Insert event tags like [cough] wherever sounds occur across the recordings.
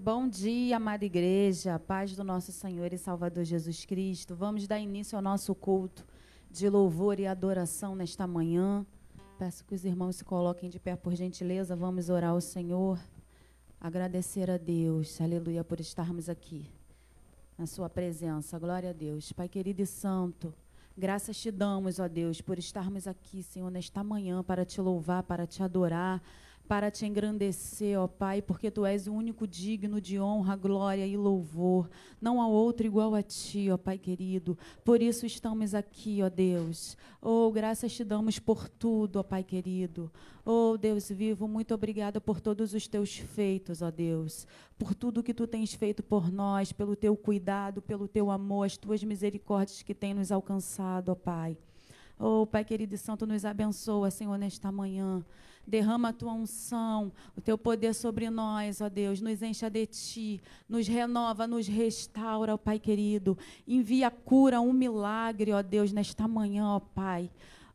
Bom dia, amada igreja, paz do nosso Senhor e Salvador Jesus Cristo. Vamos dar início ao nosso culto de louvor e adoração nesta manhã. Peço que os irmãos se coloquem de pé, por gentileza. Vamos orar ao Senhor, agradecer a Deus, aleluia, por estarmos aqui na Sua presença. Glória a Deus. Pai querido e santo, graças te damos, ó Deus, por estarmos aqui, Senhor, nesta manhã para te louvar, para te adorar para te engrandecer, ó Pai, porque tu és o único digno de honra, glória e louvor. Não há outro igual a ti, ó Pai querido. Por isso estamos aqui, ó Deus. Oh, graças te damos por tudo, ó Pai querido. Oh, Deus vivo, muito obrigada por todos os teus feitos, ó Deus. Por tudo que tu tens feito por nós, pelo teu cuidado, pelo teu amor, as tuas misericórdias que têm nos alcançado, ó Pai. Oh, Pai querido e santo, nos abençoa, Senhor, nesta manhã. Derrama a tua unção, o teu poder sobre nós, ó Deus. Nos encha de ti, nos renova, nos restaura, ó Pai querido. Envia cura, um milagre, ó Deus, nesta manhã, ó Pai.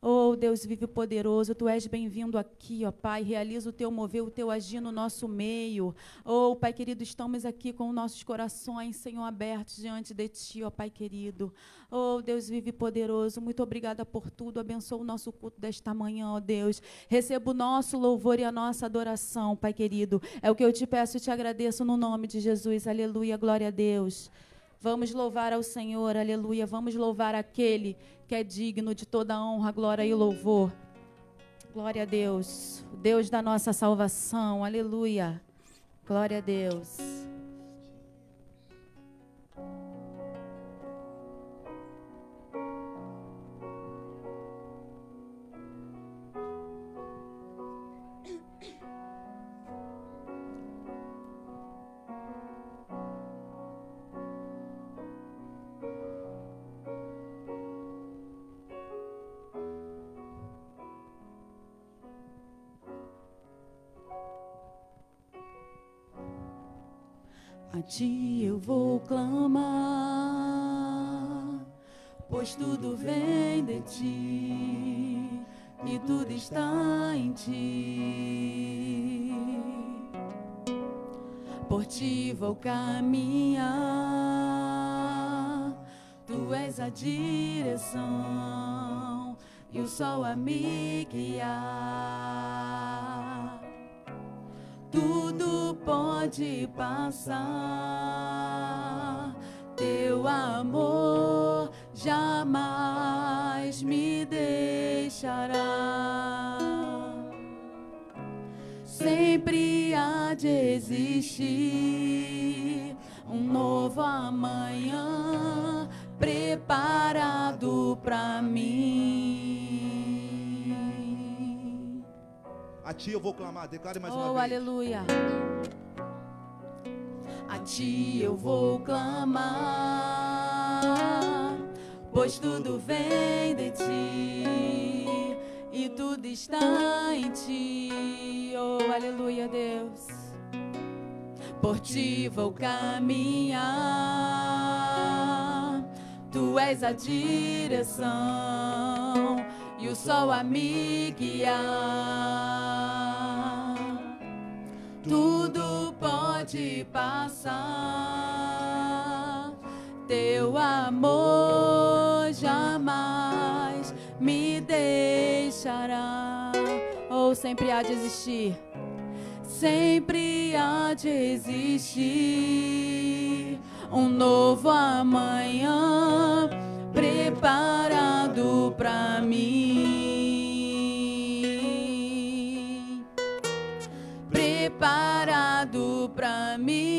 Oh, Deus vive poderoso, tu és bem-vindo aqui, ó Pai. Realiza o teu mover, o teu agir no nosso meio. Oh, Pai querido, estamos aqui com nossos corações, Senhor, abertos diante de ti, ó Pai querido. Oh, Deus vive poderoso, muito obrigada por tudo. Abençoa o nosso culto desta manhã, ó Deus. Receba o nosso louvor e a nossa adoração, Pai querido. É o que eu te peço e te agradeço no nome de Jesus. Aleluia, glória a Deus. Vamos louvar ao Senhor, aleluia. Vamos louvar aquele que é digno de toda honra, glória e louvor. Glória a Deus, Deus da nossa salvação, aleluia. Glória a Deus. Ti eu vou clamar, pois tudo vem de ti e tudo está em ti. Por ti vou caminhar, tu és a direção e o sol a me guiar. Tudo pode passar, teu amor jamais me deixará. Sempre há de existir um novo amanhã preparado para mim. A ti eu vou clamar, declare mais oh, uma vez. aleluia. A ti eu vou clamar, pois tudo vem de ti e tudo está em ti. Oh, aleluia, Deus. Por ti vou caminhar, tu és a direção e o sol a me guiar. Tudo pode passar, teu amor jamais me deixará. Ou sempre há de existir, sempre há de existir um novo amanhã preparado para mim. Preparado para mim.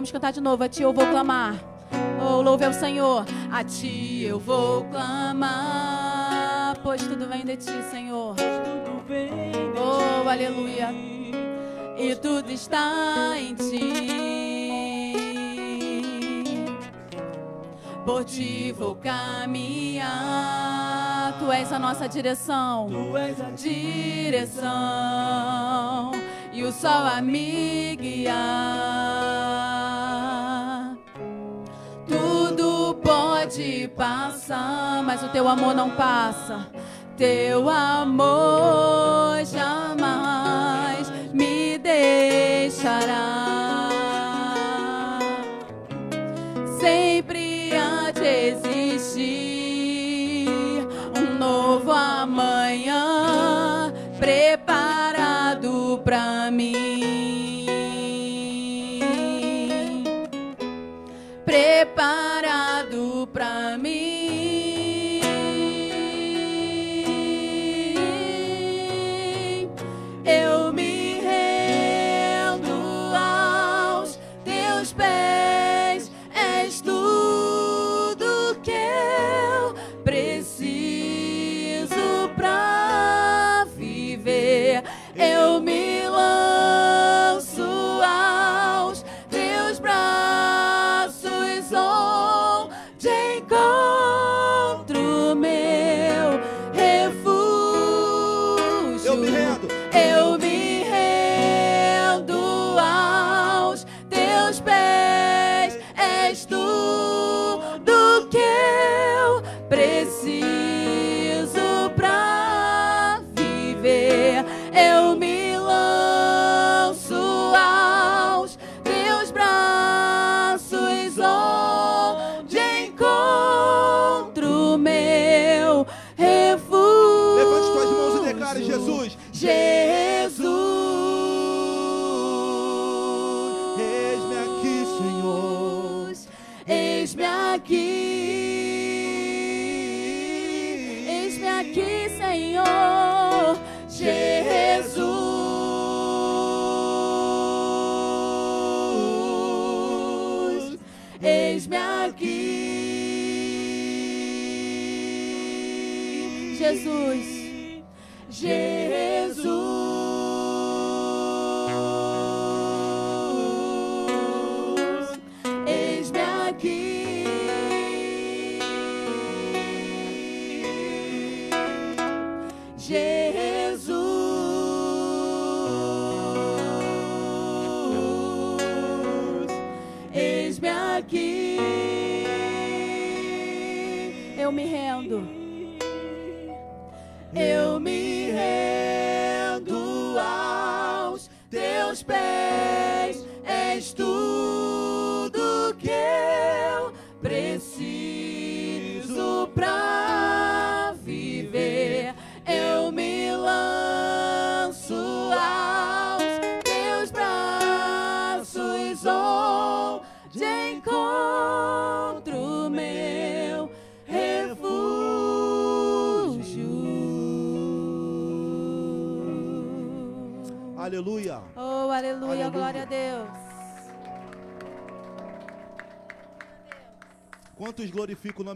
Vamos cantar de novo. A ti eu vou clamar. Oh, louve ao Senhor. A ti eu vou clamar. Pois tudo vem de ti, Senhor. Oh, aleluia. E tudo está em ti. Por ti vou caminhar. Tu és a nossa direção. Tu és a Direção. E o sol a me guiar. Pode passar, mas o teu amor não passa. Teu amor jamais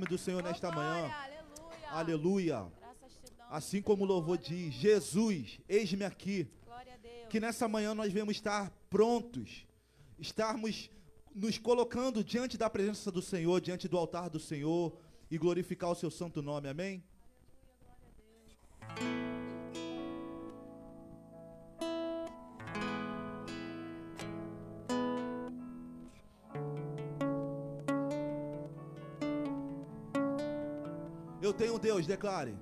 nome do Senhor nesta manhã? aleluia. Aleluia. Assim como o louvor diz, Jesus, eis-me aqui. Que nessa manhã nós vemos estar prontos, estarmos nos colocando diante da presença do Senhor, diante do altar do Senhor e glorificar o seu santo nome. Amém? Eu tenho um Deus, declare.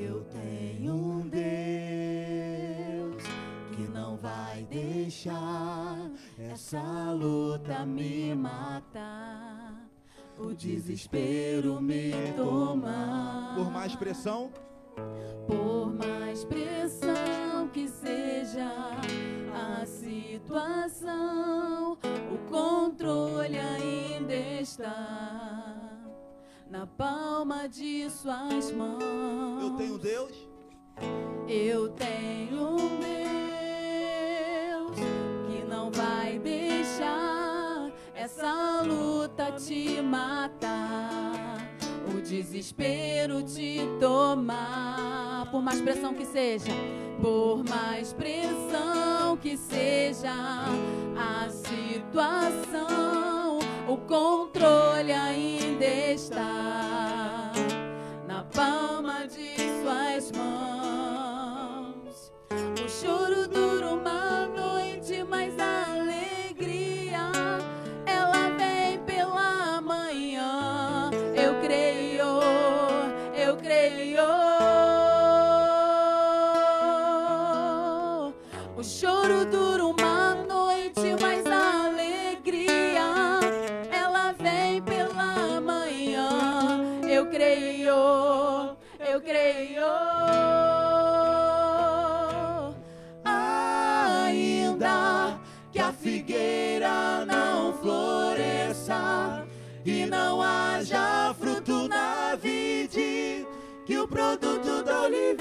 Eu tenho um Deus que não vai deixar essa luta me matar, o desespero me tomar. Por mais pressão, Por mais pressão seja a situação, o controle ainda está na palma de suas mãos. Eu tenho Deus. Eu tenho um Deus que não vai deixar essa luta te matar, o desespero te tomar. Por mais pressão que seja, por mais pressão que seja a situação, o controle ainda está na palma produto da oliveira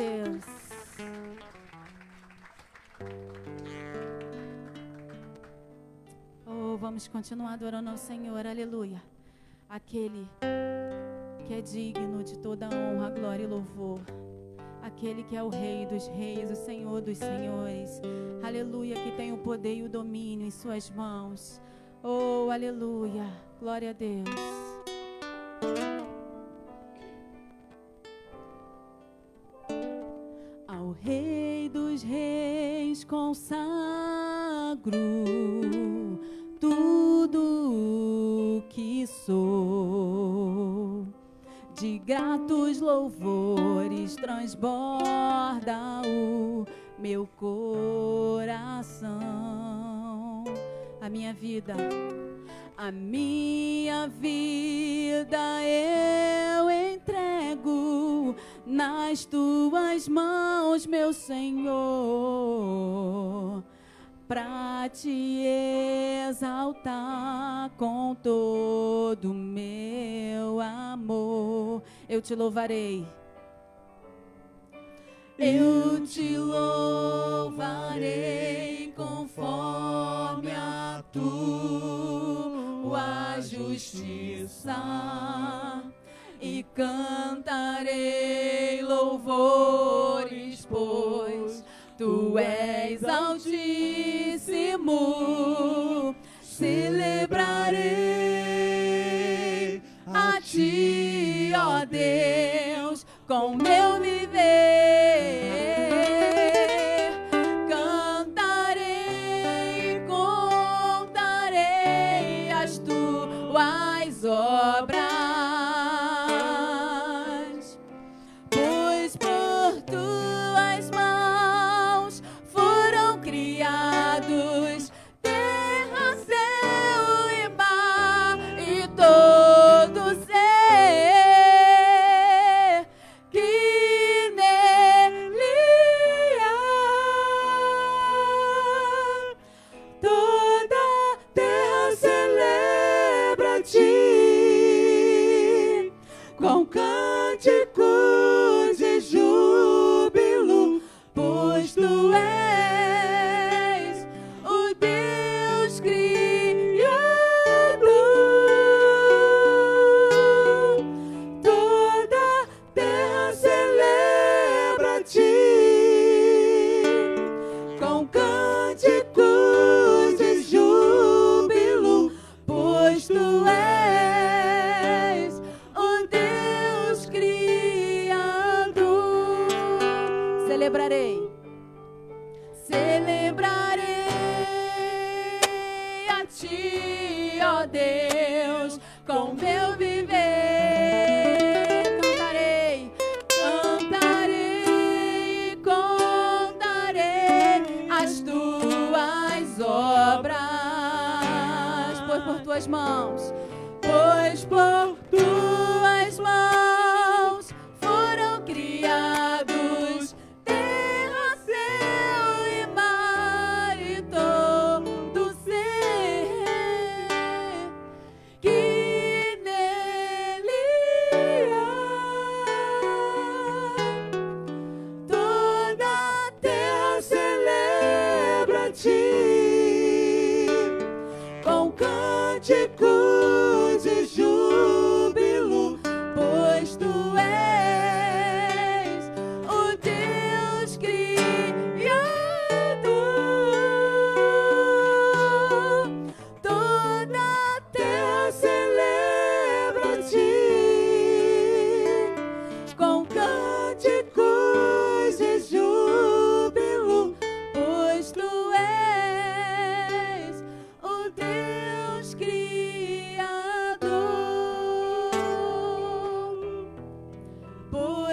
Deus. Oh, vamos continuar adorando ao Senhor, aleluia. Aquele que é digno de toda honra, glória e louvor. Aquele que é o Rei dos Reis, o Senhor dos Senhores. Aleluia, que tem o poder e o domínio em Suas mãos. Oh, aleluia. Glória a Deus. consagro tudo que sou. De gratos louvores transborda o meu coração. A minha vida, a minha vida eu entrego nas tuas mãos, meu Senhor, para te exaltar com todo meu amor. Eu te louvarei. Eu te louvarei conforme a tua justiça e cantarei louvores, pois tu és altíssimo. Celebrarei a ti, ó Deus, com meu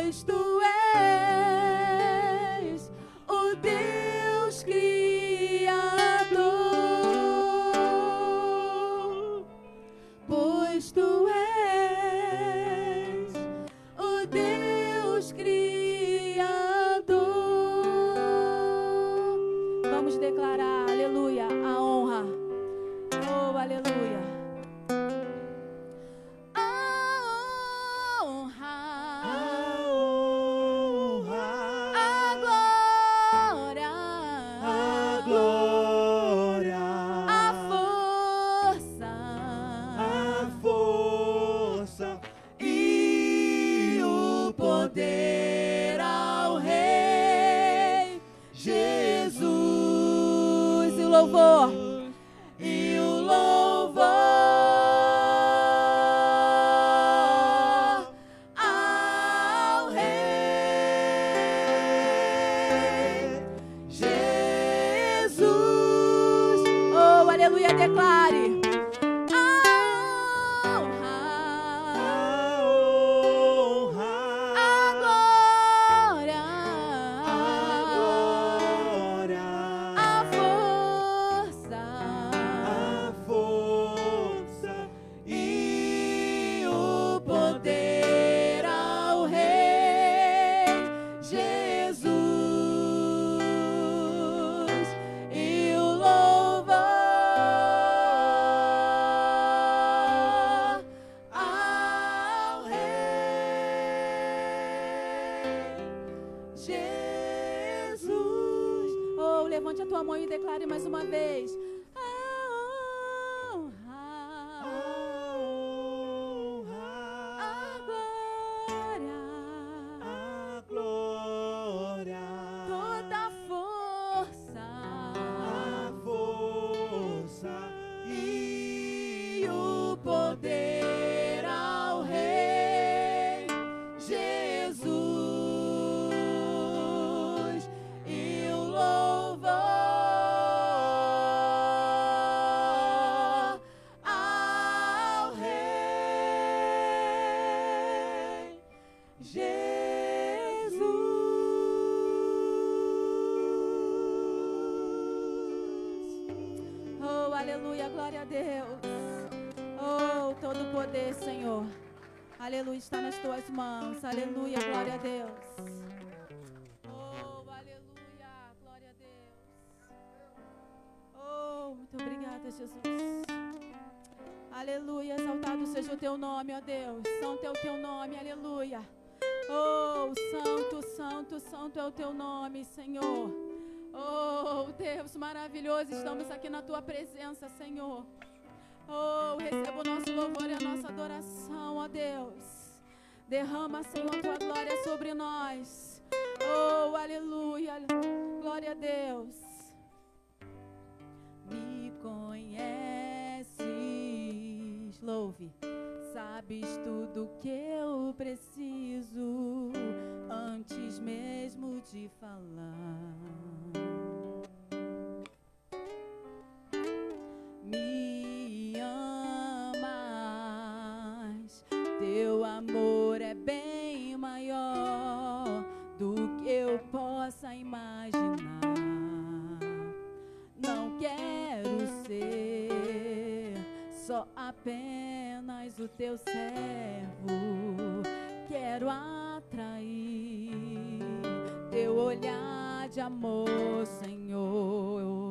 eres. Mão o teu nome, ó Deus. Santo é o teu nome, aleluia. Oh, santo, santo, santo é o teu nome, Senhor. Oh, Deus maravilhoso, estamos aqui na tua presença, Senhor. Oh, receba o nosso louvor e a nossa adoração, ó Deus. Derrama, Senhor, a tua glória sobre nós. Oh, aleluia. Glória a Deus. Me conheces, louve. Sabes tudo que eu preciso antes mesmo de falar. Teu servo. Quero atrair teu olhar de amor, Senhor.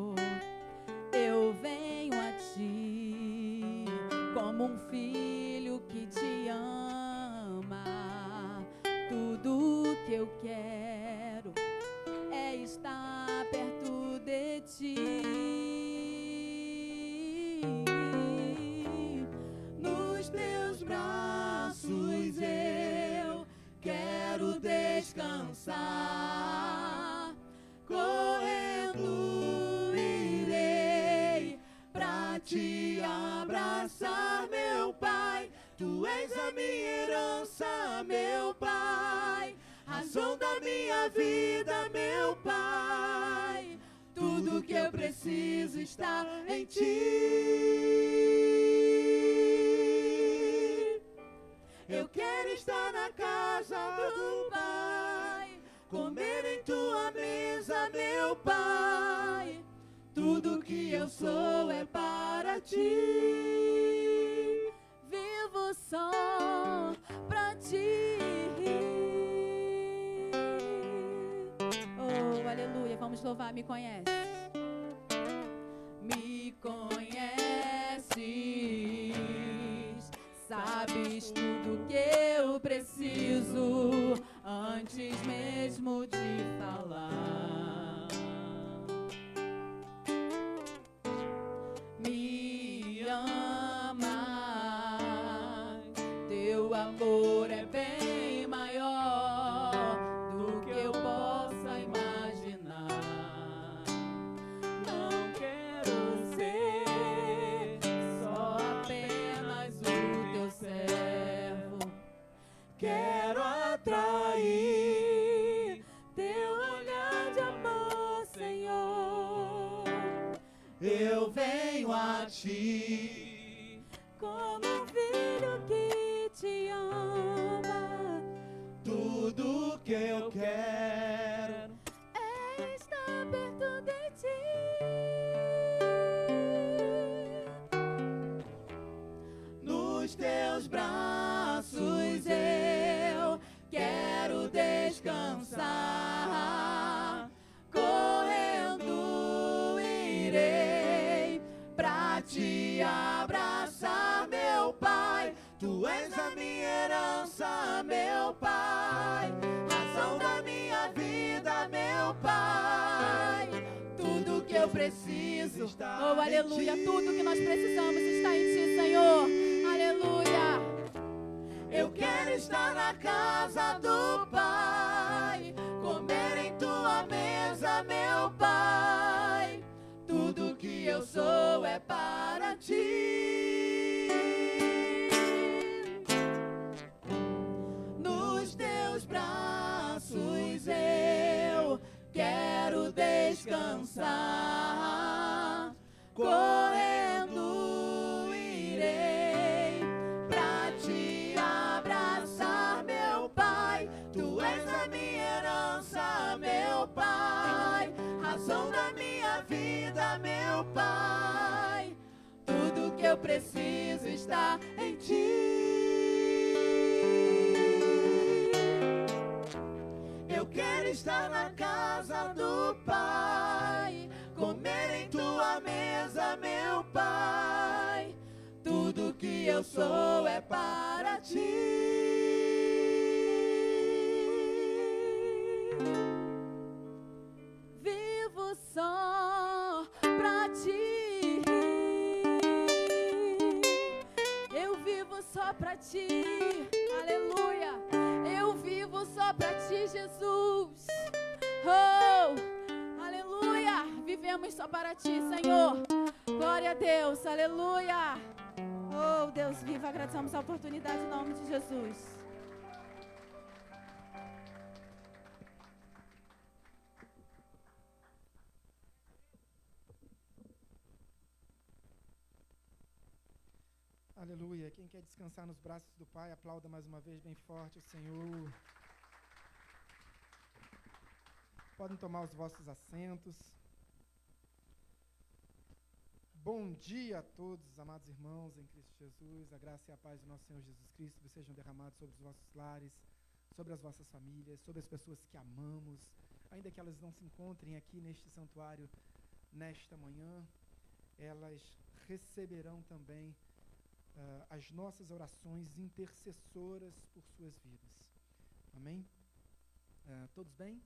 Herança, meu Pai. Razão da minha vida, meu Pai. Tudo que eu preciso está em ti. Eu quero estar na casa do Pai, comer em tua mesa, meu Pai. Tudo que eu sou é para ti. Só pra ti. Oh, aleluia. Vamos louvar, me conhece. Me conheces. Sabes tudo que eu preciso antes mesmo de falar. Eu preciso. Oh, aleluia. Tudo que nós precisamos está em Ti, Senhor. Aleluia. Eu quero estar na casa do Pai, comer em tua mesa, meu Pai. Tudo que eu sou é para ti. Nos teus braços eu descansar. Correndo irei pra te abraçar, meu Pai. Tu és a minha herança, meu Pai. Razão da minha vida, meu Pai. Tudo que eu preciso está em ti. Quero estar na casa do Pai, comer em tua mesa, meu Pai. Tudo que eu sou é para ti. Vivo só pra ti. Só pra ti. Aleluia. Eu vivo só pra ti, Jesus. Oh, aleluia. Vivemos só para ti, Senhor. Glória a Deus. Aleluia. Oh, Deus vivo. Agradecemos a oportunidade em nome de Jesus. Quem quer descansar nos braços do Pai, aplauda mais uma vez bem forte o Senhor. Podem tomar os vossos assentos. Bom dia a todos, amados irmãos em Cristo Jesus. A graça e a paz do nosso Senhor Jesus Cristo sejam derramados sobre os vossos lares, sobre as vossas famílias, sobre as pessoas que amamos, ainda que elas não se encontrem aqui neste santuário nesta manhã, elas receberão também uh, as nossas orações intercessoras por suas vidas. Amém? Uh, todos bem?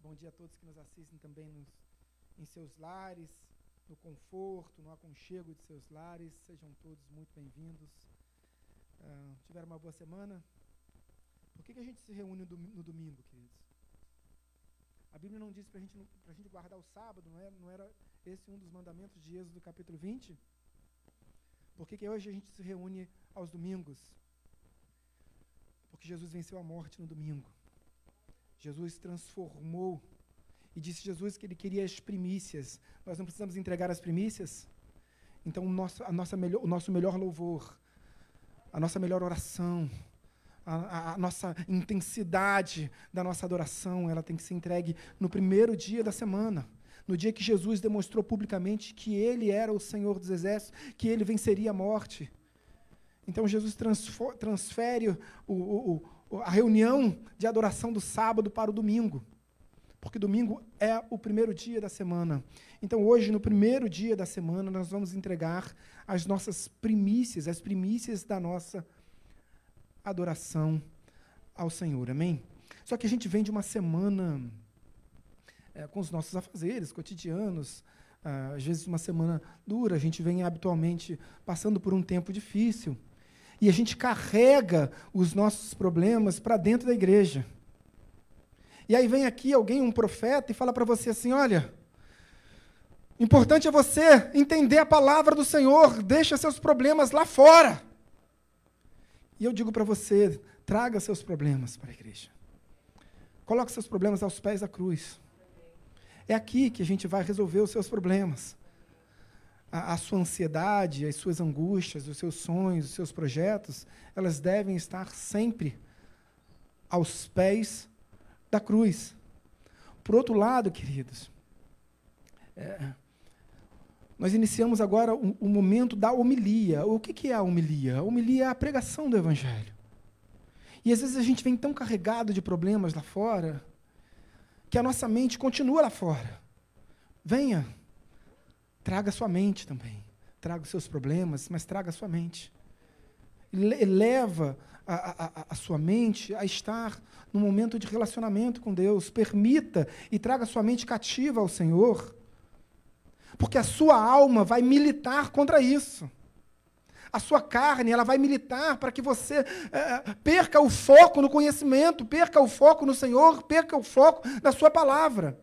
Bom dia a todos que nos assistem também nos, em seus lares, no conforto, no aconchego de seus lares. Sejam todos muito bem-vindos. Uh, tiveram uma boa semana? Por que, que a gente se reúne no domingo, queridos? A Bíblia não diz para gente, a gente guardar o sábado, não era, não era esse um dos mandamentos de Êxodo capítulo 20? Por que, que hoje a gente se reúne aos domingos? Porque Jesus venceu a morte no domingo. Jesus transformou e disse Jesus que ele queria as primícias. Nós não precisamos entregar as primícias? Então, o nosso, a nossa melhor, o nosso melhor louvor, a nossa melhor oração, a, a, a, nossa intensidade da nossa adoração, ela tem que ser entregue no primeiro dia da semana. No dia que Jesus demonstrou publicamente que ele era o Senhor dos Exércitos, que ele venceria a morte. Então, Jesus transfere o, o, o, a reunião de adoração do sábado para o domingo porque domingo é o primeiro dia da semana. Então, hoje, no primeiro dia da semana, nós vamos entregar as nossas primícias, as primícias da nossa adoração ao Senhor. Amém? Só que a gente vem de uma semana é, com os nossos afazeres cotidianos, ah, às vezes uma semana dura, a gente vem habitualmente passando por um tempo difícil. E a gente carrega os nossos problemas para dentro da igreja. E aí vem aqui alguém, um profeta, e fala para você assim: olha, importante é você entender a palavra do Senhor, deixa seus problemas lá fora. E eu digo para você: traga seus problemas para a igreja. Coloque seus problemas aos pés da cruz. É aqui que a gente vai resolver os seus problemas. A, a, sua ansiedade, as suas angústias, os seus sonhos, os seus projetos, elas devem estar sempre aos pés da cruz. Por outro lado, queridos, é, nós iniciamos agora o, o, momento da homilia. O que, que é a homilia? A homilia é a pregação do Evangelho. E às vezes a gente vem tão carregado de problemas lá fora, que a nossa mente continua lá fora. Venha, traga sua mente também. Traga os seus problemas, mas traga a sua mente. Eleva a, a, a, sua mente a estar no momento de relacionamento com Deus. Permita e traga sua mente cativa ao Senhor. Porque a sua alma vai militar contra isso. A sua carne, ela vai militar para que você é, perca o foco no conhecimento, perca o foco no Senhor, perca o foco na sua palavra.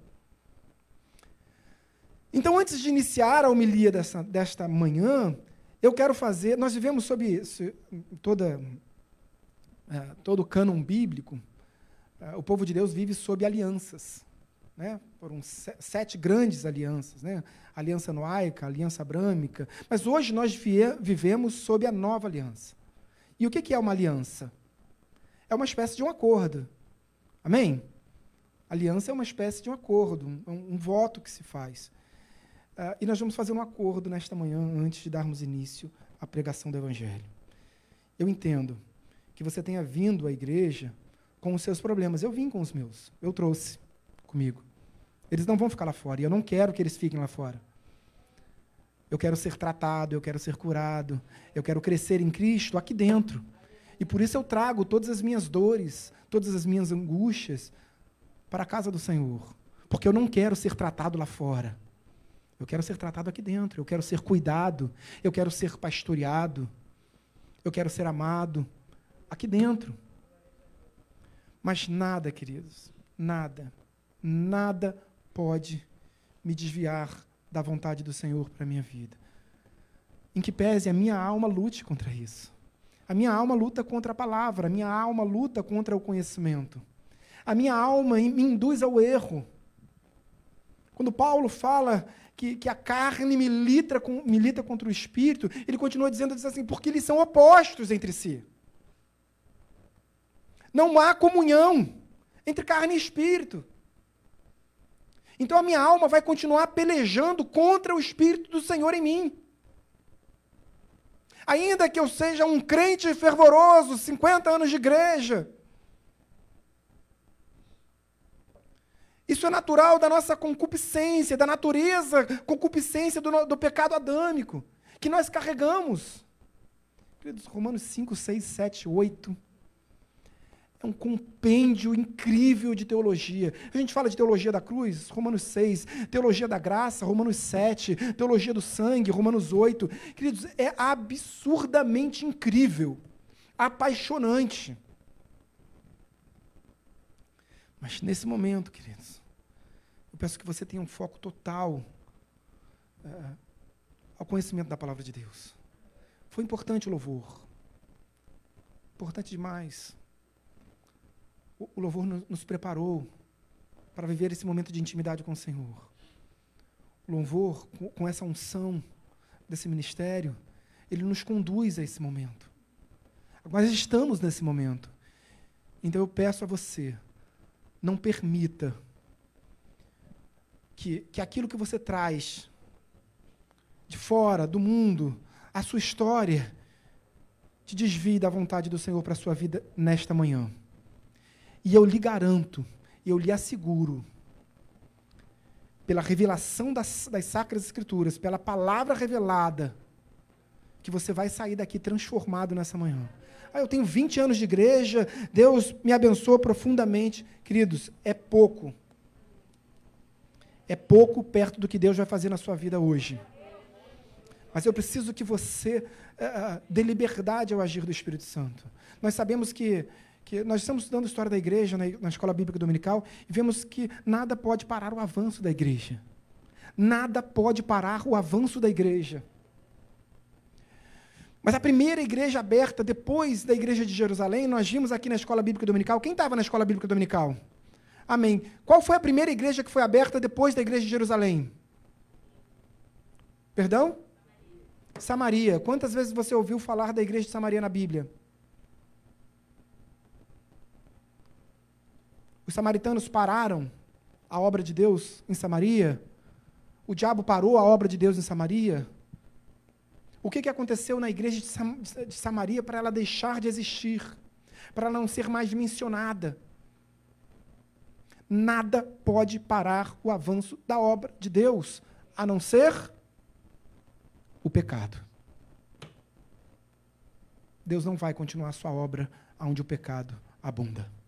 Então, antes de iniciar a homilia dessa, desta manhã, eu quero fazer. Nós vivemos sob toda, é, todo o cânon bíblico, é, o povo de Deus vive sob alianças. Né? Foram sete grandes alianças, né? aliança noaica, aliança abrâmica. Mas hoje nós vivemos sob a nova aliança. E o que é uma aliança? É uma espécie de um acordo. Amém? Aliança é uma espécie de um acordo, um, um voto que se faz. Uh, e nós vamos fazer um acordo nesta manhã, antes de darmos início à pregação do Evangelho. Eu entendo que você tenha vindo à igreja com os seus problemas. Eu vim com os meus, eu trouxe comigo. Eles não vão ficar lá fora, e eu não quero que eles fiquem lá fora. Eu quero ser tratado, eu quero ser curado, eu quero crescer em Cristo aqui dentro. E por isso eu trago todas as minhas dores, todas as minhas angústias para a casa do Senhor. Porque eu não quero ser tratado lá fora. Eu quero ser tratado aqui dentro, eu quero ser cuidado, eu quero ser pastoreado, eu quero ser amado aqui dentro. Mas nada, queridos, nada, nada pode me desviar da vontade do Senhor para a minha vida. Em que pese a minha alma lute contra isso. A minha alma luta contra a palavra, a minha alma luta contra o conhecimento. A minha alma me induz ao erro. Quando Paulo fala que, que a carne milita, com, milita contra o espírito, ele continua dizendo diz assim, porque eles são opostos entre si. Não há comunhão entre carne e espírito. Então a minha alma vai continuar pelejando contra o espírito do Senhor em mim. Ainda que eu seja um crente fervoroso, 50 anos de igreja, Isso é natural da nossa concupiscência, da natureza concupiscência do, do pecado adâmico, que nós carregamos. Queridos, Romanos 5, 6, 7, 8. É um compêndio incrível de teologia. A gente fala de teologia da cruz, Romanos 6, teologia da graça, Romanos 7, teologia do sangue, Romanos 8. Queridos, é absurdamente incrível, apaixonante. Mas nesse momento, queridos, peço que você tenha um foco total uh, ao conhecimento da palavra de Deus. Foi importante o louvor. Importante demais. O, louvor no, nos preparou para viver esse momento de intimidade com o Senhor. O louvor, com, essa unção desse ministério, ele nos conduz a esse momento. Nós estamos nesse momento. Então eu peço a você, não permita que, que aquilo que você traz de fora, do mundo, a sua história, te desvie da vontade do Senhor para a sua vida nesta manhã. E eu lhe garanto, eu lhe asseguro, pela revelação das, das Sacras Escrituras, pela palavra revelada, que você vai sair daqui transformado nessa manhã. Ah, eu tenho 20 anos de igreja, Deus me abençoa profundamente. Queridos, é pouco é pouco perto do que Deus vai fazer na sua vida hoje. Mas eu preciso que você uh, dê liberdade ao agir do Espírito Santo. Nós sabemos que, que nós estamos estudando a história da igreja na, escola bíblica dominical e vemos que nada pode parar o avanço da igreja. Nada pode parar o avanço da igreja. Mas a primeira igreja aberta depois da igreja de Jerusalém, nós vimos aqui na escola bíblica dominical. Quem estava na escola bíblica dominical? Amém. Qual foi a primeira igreja que foi aberta depois da igreja de Jerusalém? Perdão? Samaria. Quantas vezes você ouviu falar da igreja de Samaria na Bíblia? Os samaritanos pararam a obra de Deus em Samaria? O diabo parou a obra de Deus em Samaria? O que, que aconteceu na igreja de, Sam de Samaria para ela deixar de existir? Para não ser mais mencionada? nada pode parar o avanço da obra de Deus, a não ser o pecado. Deus não vai continuar a sua obra onde o pecado abunda.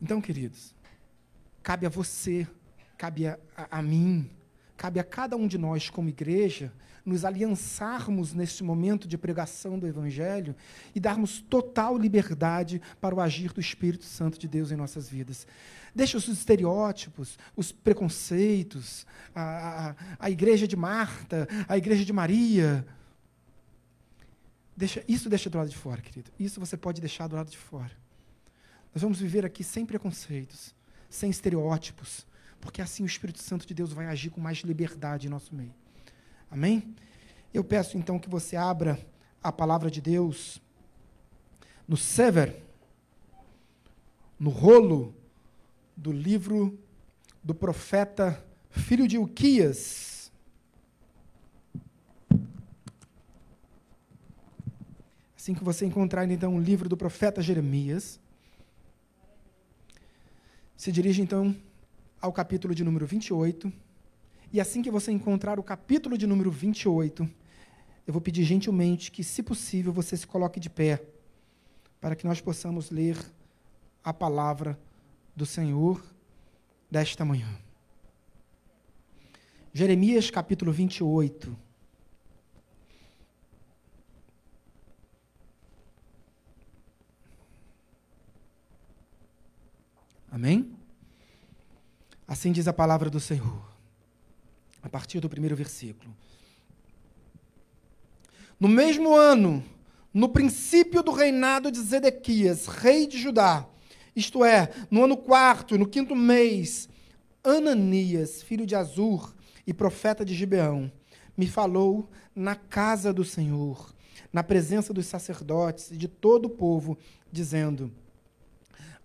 Então, queridos, cabe a você, cabe a, a, a mim, cabe a cada um de nós como igreja nos aliançarmos neste momento de pregação do Evangelho e darmos total liberdade para o agir do Espírito Santo de Deus em nossas vidas. Deixa os estereótipos, os preconceitos, a, a, a igreja de Marta, a igreja de Maria. Deixa, isso deixa do lado de fora, querido. Isso você pode deixar do lado de fora. Nós vamos viver aqui sem preconceitos, sem estereótipos, porque assim o Espírito Santo de Deus vai agir com mais liberdade em nosso meio. Amém? Eu peço então que você abra a palavra de Deus no Sever, no rolo do livro do profeta filho de Uquias. Assim que você encontrar então o livro do profeta Jeremias, se dirige então ao capítulo de número 28. E assim que você encontrar o capítulo de número 28, eu vou pedir gentilmente que, se possível, você se coloque de pé, para que nós possamos ler a palavra do Senhor desta manhã. Jeremias capítulo 28. Amém? Assim diz a palavra do Senhor a partir do primeiro versículo. No mesmo ano, no princípio do reinado de Zedequias, rei de Judá, isto é, no ano quarto, no quinto mês, Ananias, filho de Azur e profeta de Gibeão, me falou na casa do Senhor, na presença dos sacerdotes e de todo o povo, dizendo: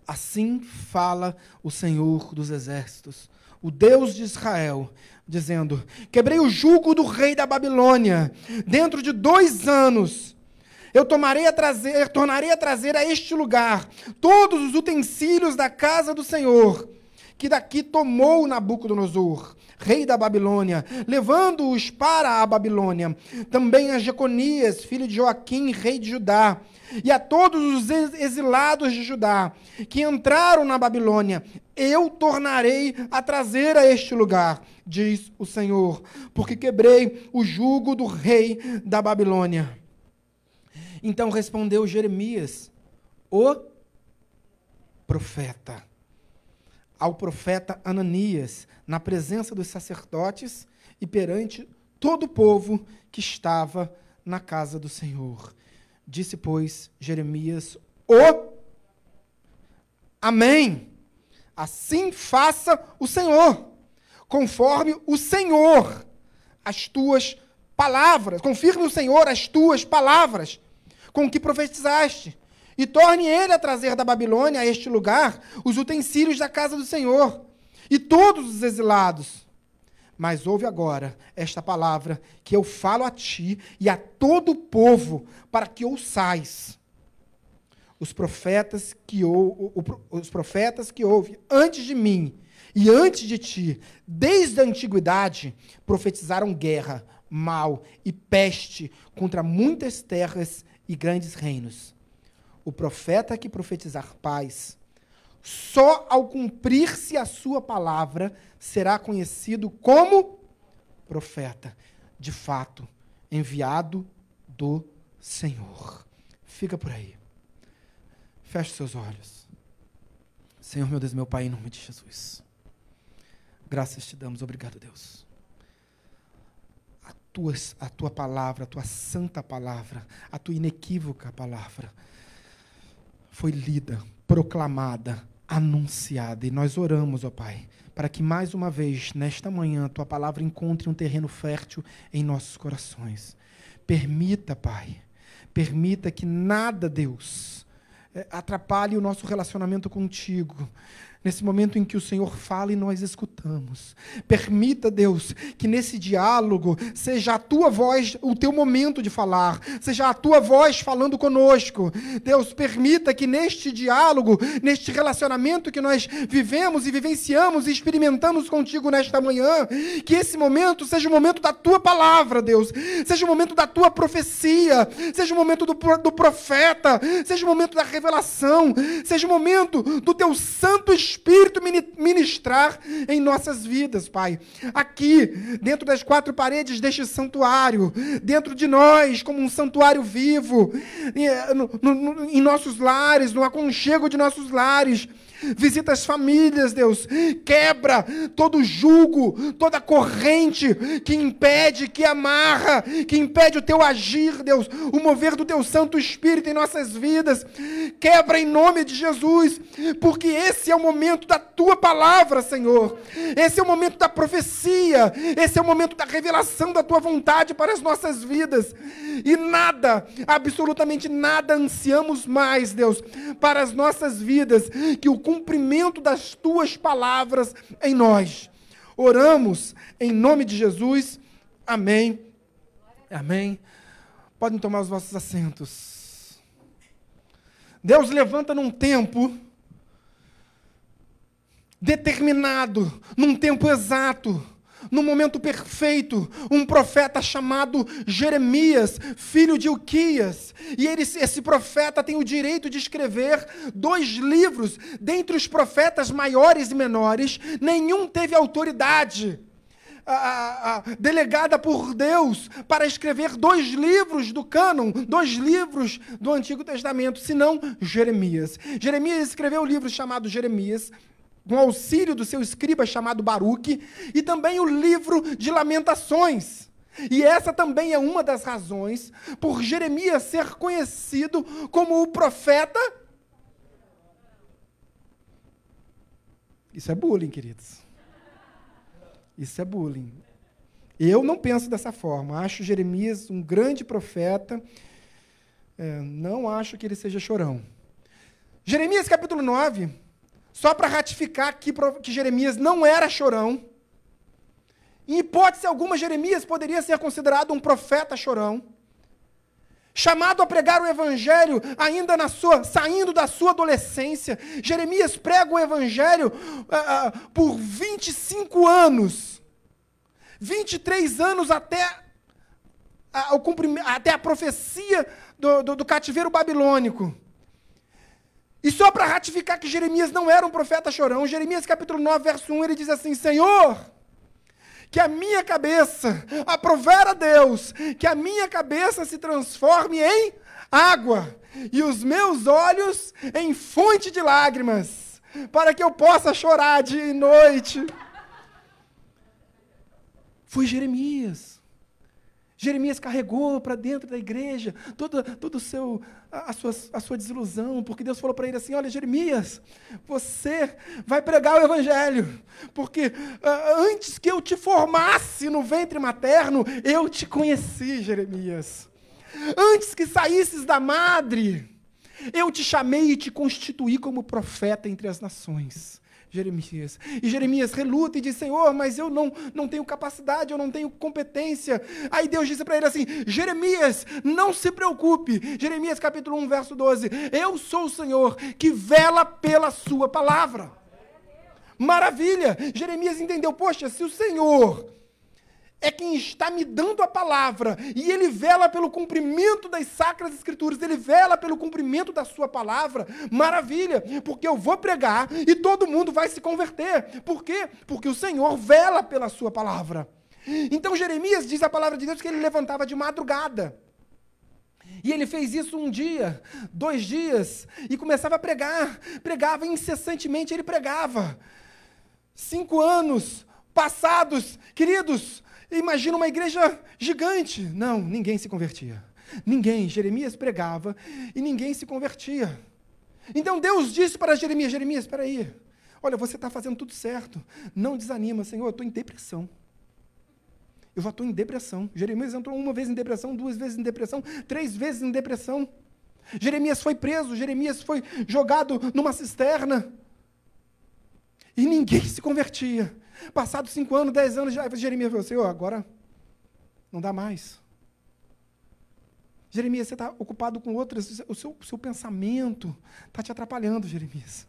Assim fala o Senhor dos exércitos, o Deus de Israel, dizendo: Quebrei o jugo do rei da Babilônia. Dentro de dois anos, eu tomarei a trazer, tornarei a trazer a este lugar todos os utensílios da casa do Senhor, que daqui tomou Nabucodonosor, rei da Babilônia, levando-os para a Babilônia. Também a Jeconias, filho de Joaquim, rei de Judá, e a todos os exilados de Judá que entraram na Babilônia, eu tornarei a trazer a este lugar, diz o Senhor, porque quebrei o jugo do rei da Babilônia. Então respondeu Jeremias, o profeta, ao profeta Ananias, na presença dos sacerdotes e perante todo o povo que estava na casa do Senhor. Disse, pois, Jeremias, o Amém. Assim faça o Senhor, conforme o Senhor, as tuas palavras. Confirme o Senhor as tuas palavras com que profetizaste. E torne ele a trazer da Babilônia a este lugar os utensílios da casa do Senhor e todos os exilados. Mas ouve agora esta palavra que eu falo a ti e a todo o povo, para que ouçais os profetas que ou, os profetas que houve antes de mim e antes de ti, desde a antiguidade, profetizaram guerra, mal e peste contra muitas terras e grandes reinos. O profeta que profetizar paz, só ao cumprir-se a sua palavra, será conhecido como profeta, de fato, enviado do Senhor. Fica por aí. Feche seus olhos. Senhor, meu Deus, meu Pai, em nome de Jesus. Graças te damos, obrigado, Deus. A tua, a tua palavra, a tua santa palavra, a tua inequívoca palavra foi lida, proclamada, anunciada. E nós oramos, ó Pai, para que mais uma vez, nesta manhã, tua palavra encontre um terreno fértil em nossos corações. Permita, Pai, permita que nada, Deus, é, atrapalhe o nosso relacionamento contigo nesse momento em que o Senhor fala e nós escutamos. Permita, Deus, que nesse diálogo seja a tua voz, o teu momento de falar, seja a tua voz falando conosco. Deus, permita que neste diálogo, neste relacionamento que nós vivemos e vivenciamos e experimentamos contigo nesta manhã, que esse momento seja o momento da tua palavra, Deus, seja o momento da tua profecia, seja o momento do, do profeta, seja o momento da revelação, seja o momento do teu Santo Espírito Espírito ministrar em nossas vidas, Pai. Aqui, dentro das quatro paredes deste santuário, dentro de nós, como um santuário vivo, em nossos lares, no aconchego de nossos lares visita as famílias, Deus, quebra todo jugo, toda corrente que impede, que amarra, que impede o teu agir, Deus, o mover do teu Santo Espírito em nossas vidas. Quebra em nome de Jesus, porque esse é o momento da tua palavra, Senhor. Esse é o momento da profecia, esse é o momento da revelação da tua vontade para as nossas vidas. E nada, absolutamente nada ansiamos mais, Deus, para as nossas vidas que o cumprimento das tuas palavras em nós. Oramos em nome de Jesus. Amém. Amém. Podem tomar os vossos assentos. Deus levanta num tempo determinado, num tempo exato no momento perfeito, um profeta chamado Jeremias, filho de Uquias. E ele, esse profeta tem o direito de escrever dois livros. Dentre os profetas maiores e menores, nenhum teve autoridade. A, a, delegada por Deus para escrever dois livros do cânon, dois livros do Antigo Testamento, senão Jeremias. Jeremias escreveu o livro chamado Jeremias, com auxílio do seu escriba chamado Baruque, e também o livro de Lamentações. E essa também é uma das razões por Jeremias ser conhecido como o profeta. Isso é bullying, queridos. Isso é bullying. Eu não penso dessa forma. Acho Jeremias um grande profeta. É, não acho que ele seja chorão. Jeremias capítulo 9 só para ratificar que, que Jeremias não era chorão. Em hipótese alguma, Jeremias poderia ser considerado um profeta chorão. Chamado a pregar o evangelho ainda na sua, saindo da sua adolescência. Jeremias prega o evangelho uh, uh, por 25 anos. 23 anos até a, até a profecia do, do, do cativeiro babilônico. E só para ratificar que Jeremias não era um profeta chorão, Jeremias capítulo 9, verso 1, ele diz assim: Senhor, que a minha cabeça, aprover a Deus, que a minha cabeça se transforme em água e os meus olhos em fonte de lágrimas, para que eu possa chorar dia e noite. Foi Jeremias. Jeremias carregou para dentro da igreja toda, todo seu, a, sua, a sua desilusão, porque Deus falou para ele assim: Olha, Jeremias, você vai pregar o evangelho, porque uh, antes que eu te formasse no ventre materno, eu te conheci, Jeremias. Antes que saísses da madre, eu te chamei e te constituí como profeta entre as nações. Jeremias. E Jeremias reluta e diz: Senhor, mas eu não, não tenho capacidade, eu não tenho competência. Aí Deus disse para ele assim: Jeremias, não se preocupe. Jeremias capítulo 1, verso 12: Eu sou o Senhor que vela pela sua palavra. Maravilha! Jeremias entendeu: Poxa, se o Senhor é quem está me dando a palavra, e ele vela pelo cumprimento das sacras escrituras, ele vela pelo cumprimento da sua palavra, maravilha, porque eu vou pregar e todo mundo vai se converter. Por quê? Porque o Senhor vela pela sua palavra. Então Jeremias diz a palavra de Deus que ele levantava de madrugada. E ele fez isso um dia, dois dias, e começava a pregar. Pregava incessantemente, ele pregava. Cinco anos passados, queridos, Imagina uma igreja gigante. Não, ninguém se convertia. Ninguém. Jeremias pregava e ninguém se convertia. Então Deus disse para Jeremias: Jeremias, espera aí. Olha, você está fazendo tudo certo. Não desanima, Senhor, eu estou em depressão. Eu já estou em depressão. Jeremias entrou uma vez em depressão, duas vezes em depressão, três vezes em depressão. Jeremias foi preso, Jeremias foi jogado numa cisterna. E ninguém se convertia. Passados cinco anos, dez anos, Jeremias falou assim, oh, agora não dá mais. Jeremias, você está ocupado com outras, o seu, seu pensamento está te atrapalhando, Jeremias.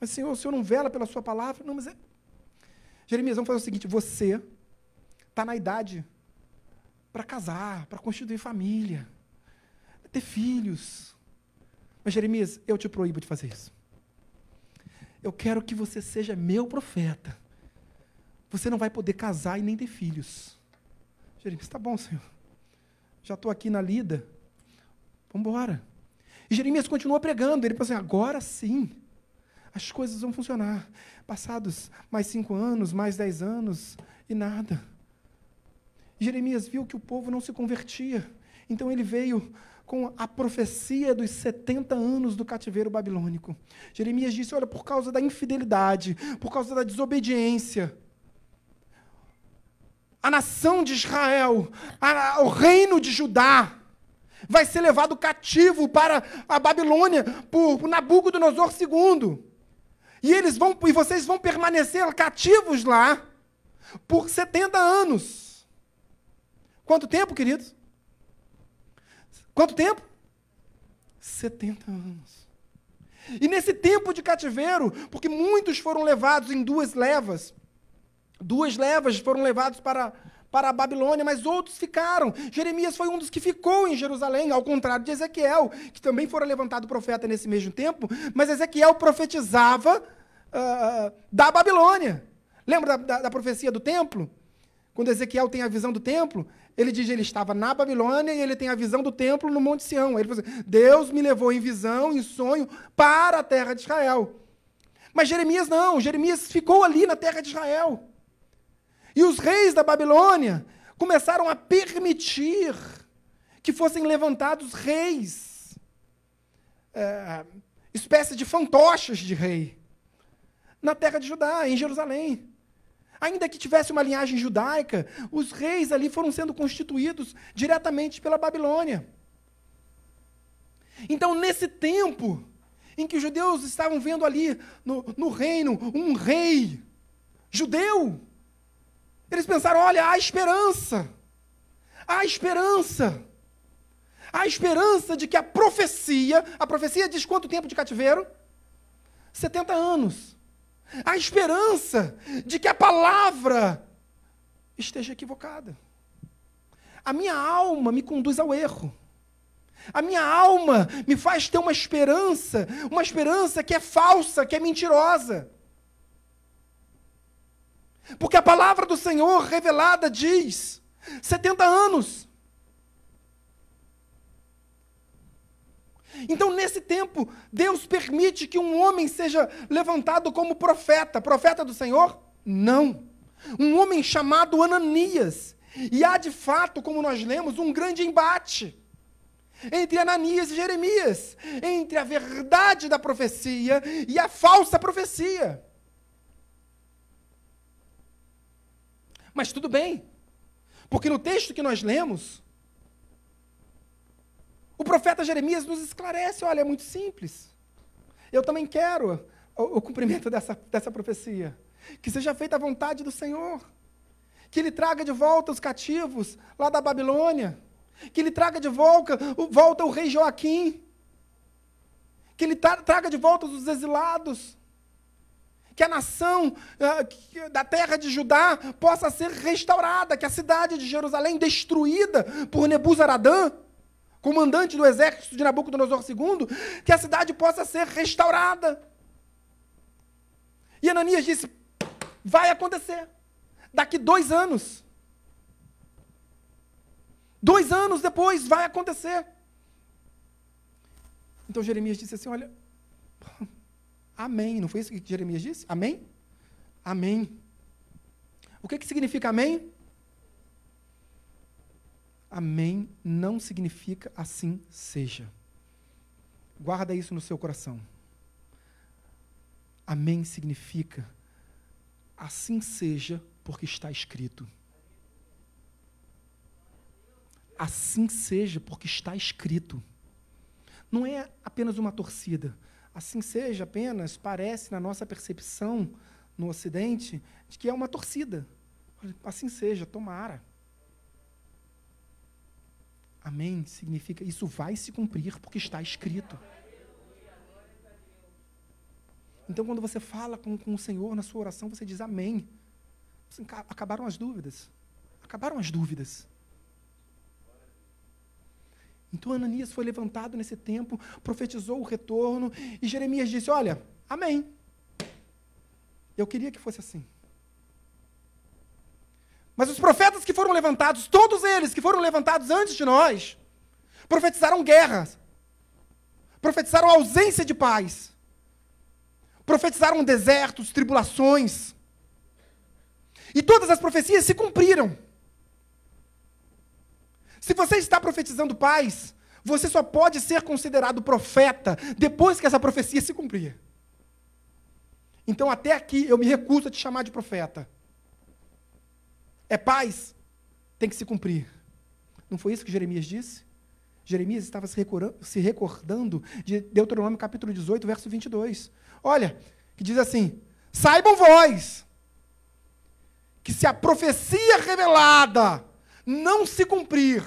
Mas, Senhor, o Senhor não vela pela sua palavra? Não, mas é... Jeremias, vamos fazer o seguinte, você está na idade para casar, para constituir família, ter filhos. Mas, Jeremias, eu te proíbo de fazer isso. Eu quero que você seja meu profeta. Você não vai poder casar e nem ter filhos. Jeremias, está bom, Senhor. Já estou aqui na lida. Vamos embora. E Jeremias continua pregando. Ele falou assim: agora sim, as coisas vão funcionar. Passados mais cinco anos, mais dez anos, e nada. Jeremias viu que o povo não se convertia. Então ele veio com a profecia dos 70 anos do cativeiro babilônico. Jeremias disse: Olha, por causa da infidelidade, por causa da desobediência, a nação de Israel, a, o reino de Judá, vai ser levado cativo para a Babilônia por, por Nabucodonosor II. E eles vão e vocês vão permanecer cativos lá por 70 anos. Quanto tempo, queridos? Quanto tempo? 70 anos. E nesse tempo de cativeiro, porque muitos foram levados em duas levas, duas levas foram levados para, para a Babilônia, mas outros ficaram. Jeremias foi um dos que ficou em Jerusalém, ao contrário de Ezequiel, que também fora levantado profeta nesse mesmo tempo, mas Ezequiel profetizava uh, da Babilônia. Lembra da, da, da profecia do templo? Quando Ezequiel tem a visão do templo, ele diz que ele estava na Babilônia e ele tem a visão do templo no Monte Sião. Ele assim, Deus me levou em visão, em sonho, para a terra de Israel. Mas Jeremias não, Jeremias ficou ali na terra de Israel. E os reis da Babilônia começaram a permitir que fossem levantados reis, é, espécie de fantoches de rei, na terra de Judá, em Jerusalém. Ainda que tivesse uma linhagem judaica, os reis ali foram sendo constituídos diretamente pela Babilônia. Então, nesse tempo em que os judeus estavam vendo ali no, no reino um rei judeu, eles pensaram: olha, há esperança, há esperança, há esperança de que a profecia, a profecia diz quanto tempo de cativeiro? 70 anos a esperança de que a palavra esteja equivocada. A minha alma me conduz ao erro. A minha alma me faz ter uma esperança, uma esperança que é falsa, que é mentirosa. Porque a palavra do Senhor revelada diz: 70 anos. Então, nesse tempo, Deus permite que um homem seja levantado como profeta. Profeta do Senhor? Não. Um homem chamado Ananias. E há, de fato, como nós lemos, um grande embate entre Ananias e Jeremias, entre a verdade da profecia e a falsa profecia. Mas tudo bem, porque no texto que nós lemos, o profeta Jeremias nos esclarece: olha, é muito simples. Eu também quero o, o cumprimento dessa, dessa profecia. Que seja feita a vontade do Senhor. Que Ele traga de volta os cativos lá da Babilônia. Que Ele traga de volta, volta o rei Joaquim. Que Ele traga de volta os exilados. Que a nação uh, da terra de Judá possa ser restaurada. Que a cidade de Jerusalém, destruída por Nebuzaradã, comandante do exército de Nabucodonosor II, que a cidade possa ser restaurada. E Ananias disse: vai acontecer. Daqui dois anos. Dois anos depois vai acontecer. Então Jeremias disse assim: olha, amém. Não foi isso que Jeremias disse? Amém? Amém. O que, que significa amém? Amém não significa assim seja. Guarda isso no seu coração. Amém significa assim seja porque está escrito. Assim seja porque está escrito. Não é apenas uma torcida. Assim seja apenas, parece na nossa percepção no Ocidente, de que é uma torcida. Assim seja, tomara. Amém significa isso vai se cumprir porque está escrito. Então, quando você fala com, com o Senhor na sua oração, você diz amém. Acabaram as dúvidas. Acabaram as dúvidas. Então Ananias foi levantado nesse tempo, profetizou o retorno, e Jeremias disse: Olha, amém. Eu queria que fosse assim. Mas os profetas que foram levantados, todos eles que foram levantados antes de nós, profetizaram guerras, profetizaram ausência de paz, profetizaram desertos, tribulações. E todas as profecias se cumpriram. Se você está profetizando paz, você só pode ser considerado profeta depois que essa profecia se cumprir. Então, até aqui, eu me recuso a te chamar de profeta. É paz, tem que se cumprir. Não foi isso que Jeremias disse? Jeremias estava se recordando de Deuteronômio capítulo 18, verso 22. Olha, que diz assim: Saibam vós que se a profecia revelada não se cumprir,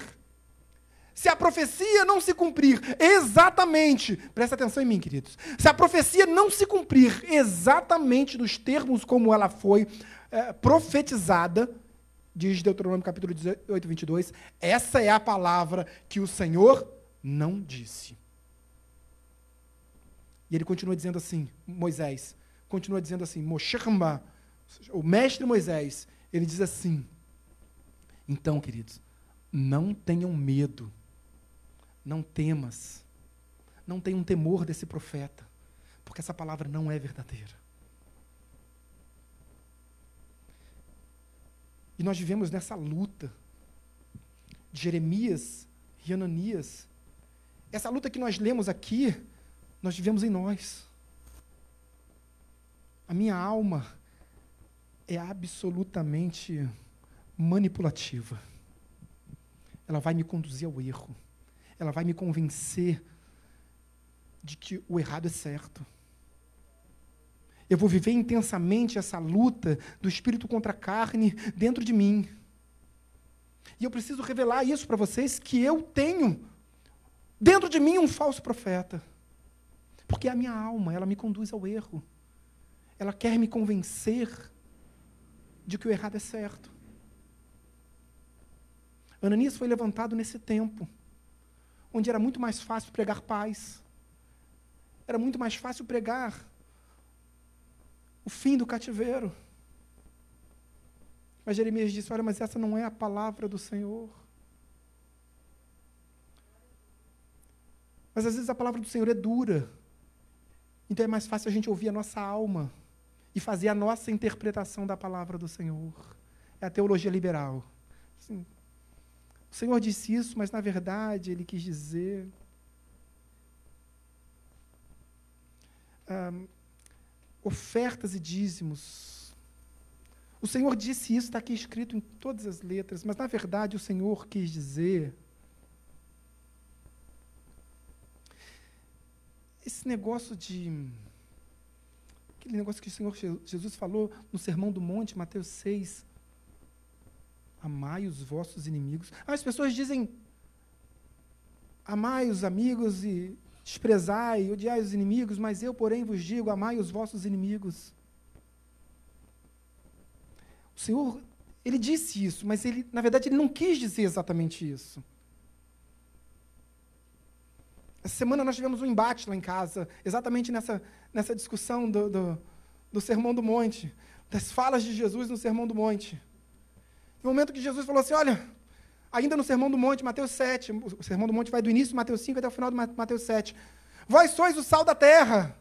se a profecia não se cumprir exatamente, presta atenção em mim, queridos, se a profecia não se cumprir exatamente nos termos como ela foi é, profetizada, diz Deuteronômio capítulo 18, 22, essa é a palavra que o Senhor não disse. E ele continua dizendo assim, Moisés, continua dizendo assim, Moshechamba, o mestre Moisés, ele diz assim, então, queridos, não tenham medo, não temas, não tenham temor desse profeta, porque essa palavra não é verdadeira. E nós vivemos nessa luta de Jeremias e Ananias. Essa luta que nós lemos aqui, nós vivemos em nós. A minha alma é absolutamente manipulativa. Ela vai me conduzir ao erro. Ela vai me convencer de que o errado é certo. Eu vou viver intensamente essa luta do espírito contra a carne dentro de mim. E eu preciso revelar isso para vocês que eu tenho dentro de mim um falso profeta. Porque a minha alma, ela me conduz ao erro. Ela quer me convencer de que o errado é certo. Ananias foi levantado nesse tempo, onde era muito mais fácil pregar paz. Era muito mais fácil pregar o fim do cativeiro. Mas Jeremias disse: Olha, mas essa não é a palavra do Senhor. Mas às vezes a palavra do Senhor é dura. Então é mais fácil a gente ouvir a nossa alma e fazer a nossa interpretação da palavra do Senhor. É a teologia liberal. Assim, o Senhor disse isso, mas na verdade ele quis dizer. Um, ofertas e dízimos. O Senhor disse isso, está aqui escrito em todas as letras, mas na verdade o Senhor quis dizer. Esse negócio de. Aquele negócio que o Senhor Jesus falou no Sermão do Monte, Mateus 6. Amai os vossos inimigos. Ah, as pessoas dizem. Amai os amigos e desprezai, odiai os inimigos, mas eu, porém, vos digo: amai os vossos inimigos. O Senhor, ele disse isso, mas ele, na verdade, ele não quis dizer exatamente isso. Essa semana nós tivemos um embate lá em casa, exatamente nessa, nessa discussão do, do, do Sermão do Monte, das falas de Jesus no Sermão do Monte. No momento que Jesus falou assim: Olha, ainda no Sermão do Monte, Mateus 7. O Sermão do Monte vai do início de Mateus 5 até o final de Mateus 7. Vós sois o sal da terra.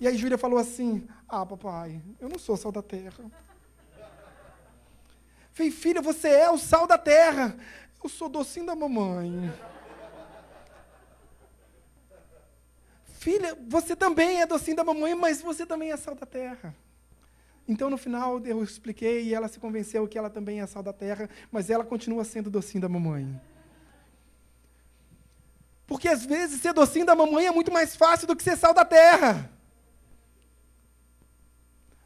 E aí Júlia falou assim: Ah, papai, eu não sou sal da terra. Falei, filha, você é o sal da terra. Eu sou docinho da mamãe. Filha, você também é docinho da mamãe, mas você também é sal da terra. Então, no final, eu expliquei e ela se convenceu que ela também é sal da terra, mas ela continua sendo docinho da mamãe. Porque às vezes ser docinho da mamãe é muito mais fácil do que ser sal da terra.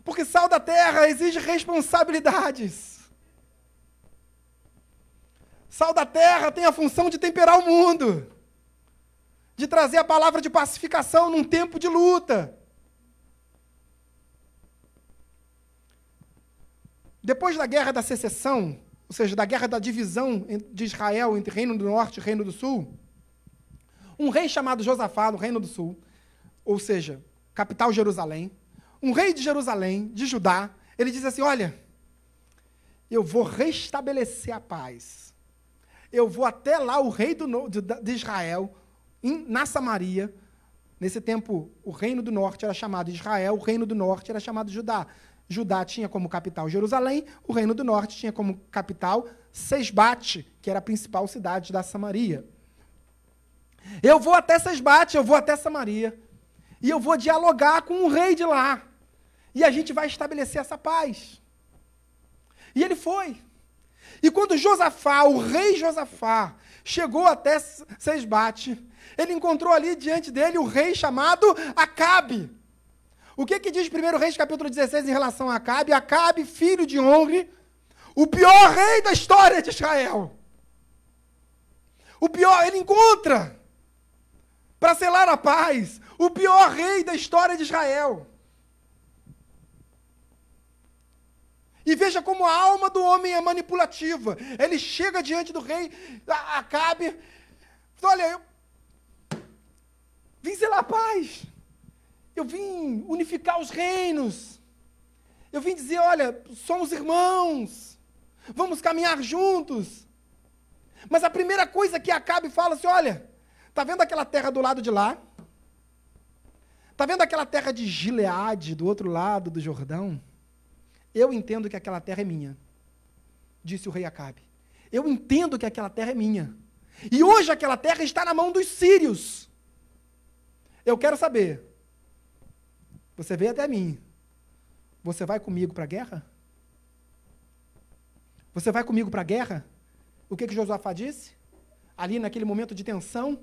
Porque sal da terra exige responsabilidades. Sal da terra tem a função de temperar o mundo, de trazer a palavra de pacificação num tempo de luta. Depois da guerra da secessão, ou seja, da guerra da divisão de Israel entre Reino do Norte e Reino do Sul, um rei chamado Josafá, no Reino do Sul, ou seja, capital Jerusalém, um rei de Jerusalém, de Judá, ele diz assim: Olha, eu vou restabelecer a paz. Eu vou até lá, o rei do, de, de Israel, em, na Samaria. Nesse tempo, o reino do norte era chamado Israel, o reino do norte era chamado Judá. Judá tinha como capital Jerusalém, o reino do norte tinha como capital Sesbate, que era a principal cidade da Samaria. Eu vou até Sesbate, eu vou até Samaria, e eu vou dialogar com o rei de lá. E a gente vai estabelecer essa paz. E ele foi. E quando Josafá, o rei Josafá, chegou até Sesbate, ele encontrou ali diante dele o rei chamado Acabe. O que, que diz 1 Reis capítulo 16 em relação a Acabe? Acabe, filho de Honre, o pior rei da história de Israel. O pior, ele encontra, para selar a paz, o pior rei da história de Israel. E veja como a alma do homem é manipulativa. Ele chega diante do rei, Acabe, olha, eu vim selar a paz. Eu vim unificar os reinos. Eu vim dizer, olha, somos irmãos. Vamos caminhar juntos. Mas a primeira coisa que Acabe fala assim, olha, tá vendo aquela terra do lado de lá? Tá vendo aquela terra de Gileade do outro lado do Jordão? Eu entendo que aquela terra é minha, disse o rei Acabe. Eu entendo que aquela terra é minha. E hoje aquela terra está na mão dos sírios. Eu quero saber. Você veio até mim. Você vai comigo para a guerra? Você vai comigo para a guerra? O que, que Josafá disse? Ali naquele momento de tensão,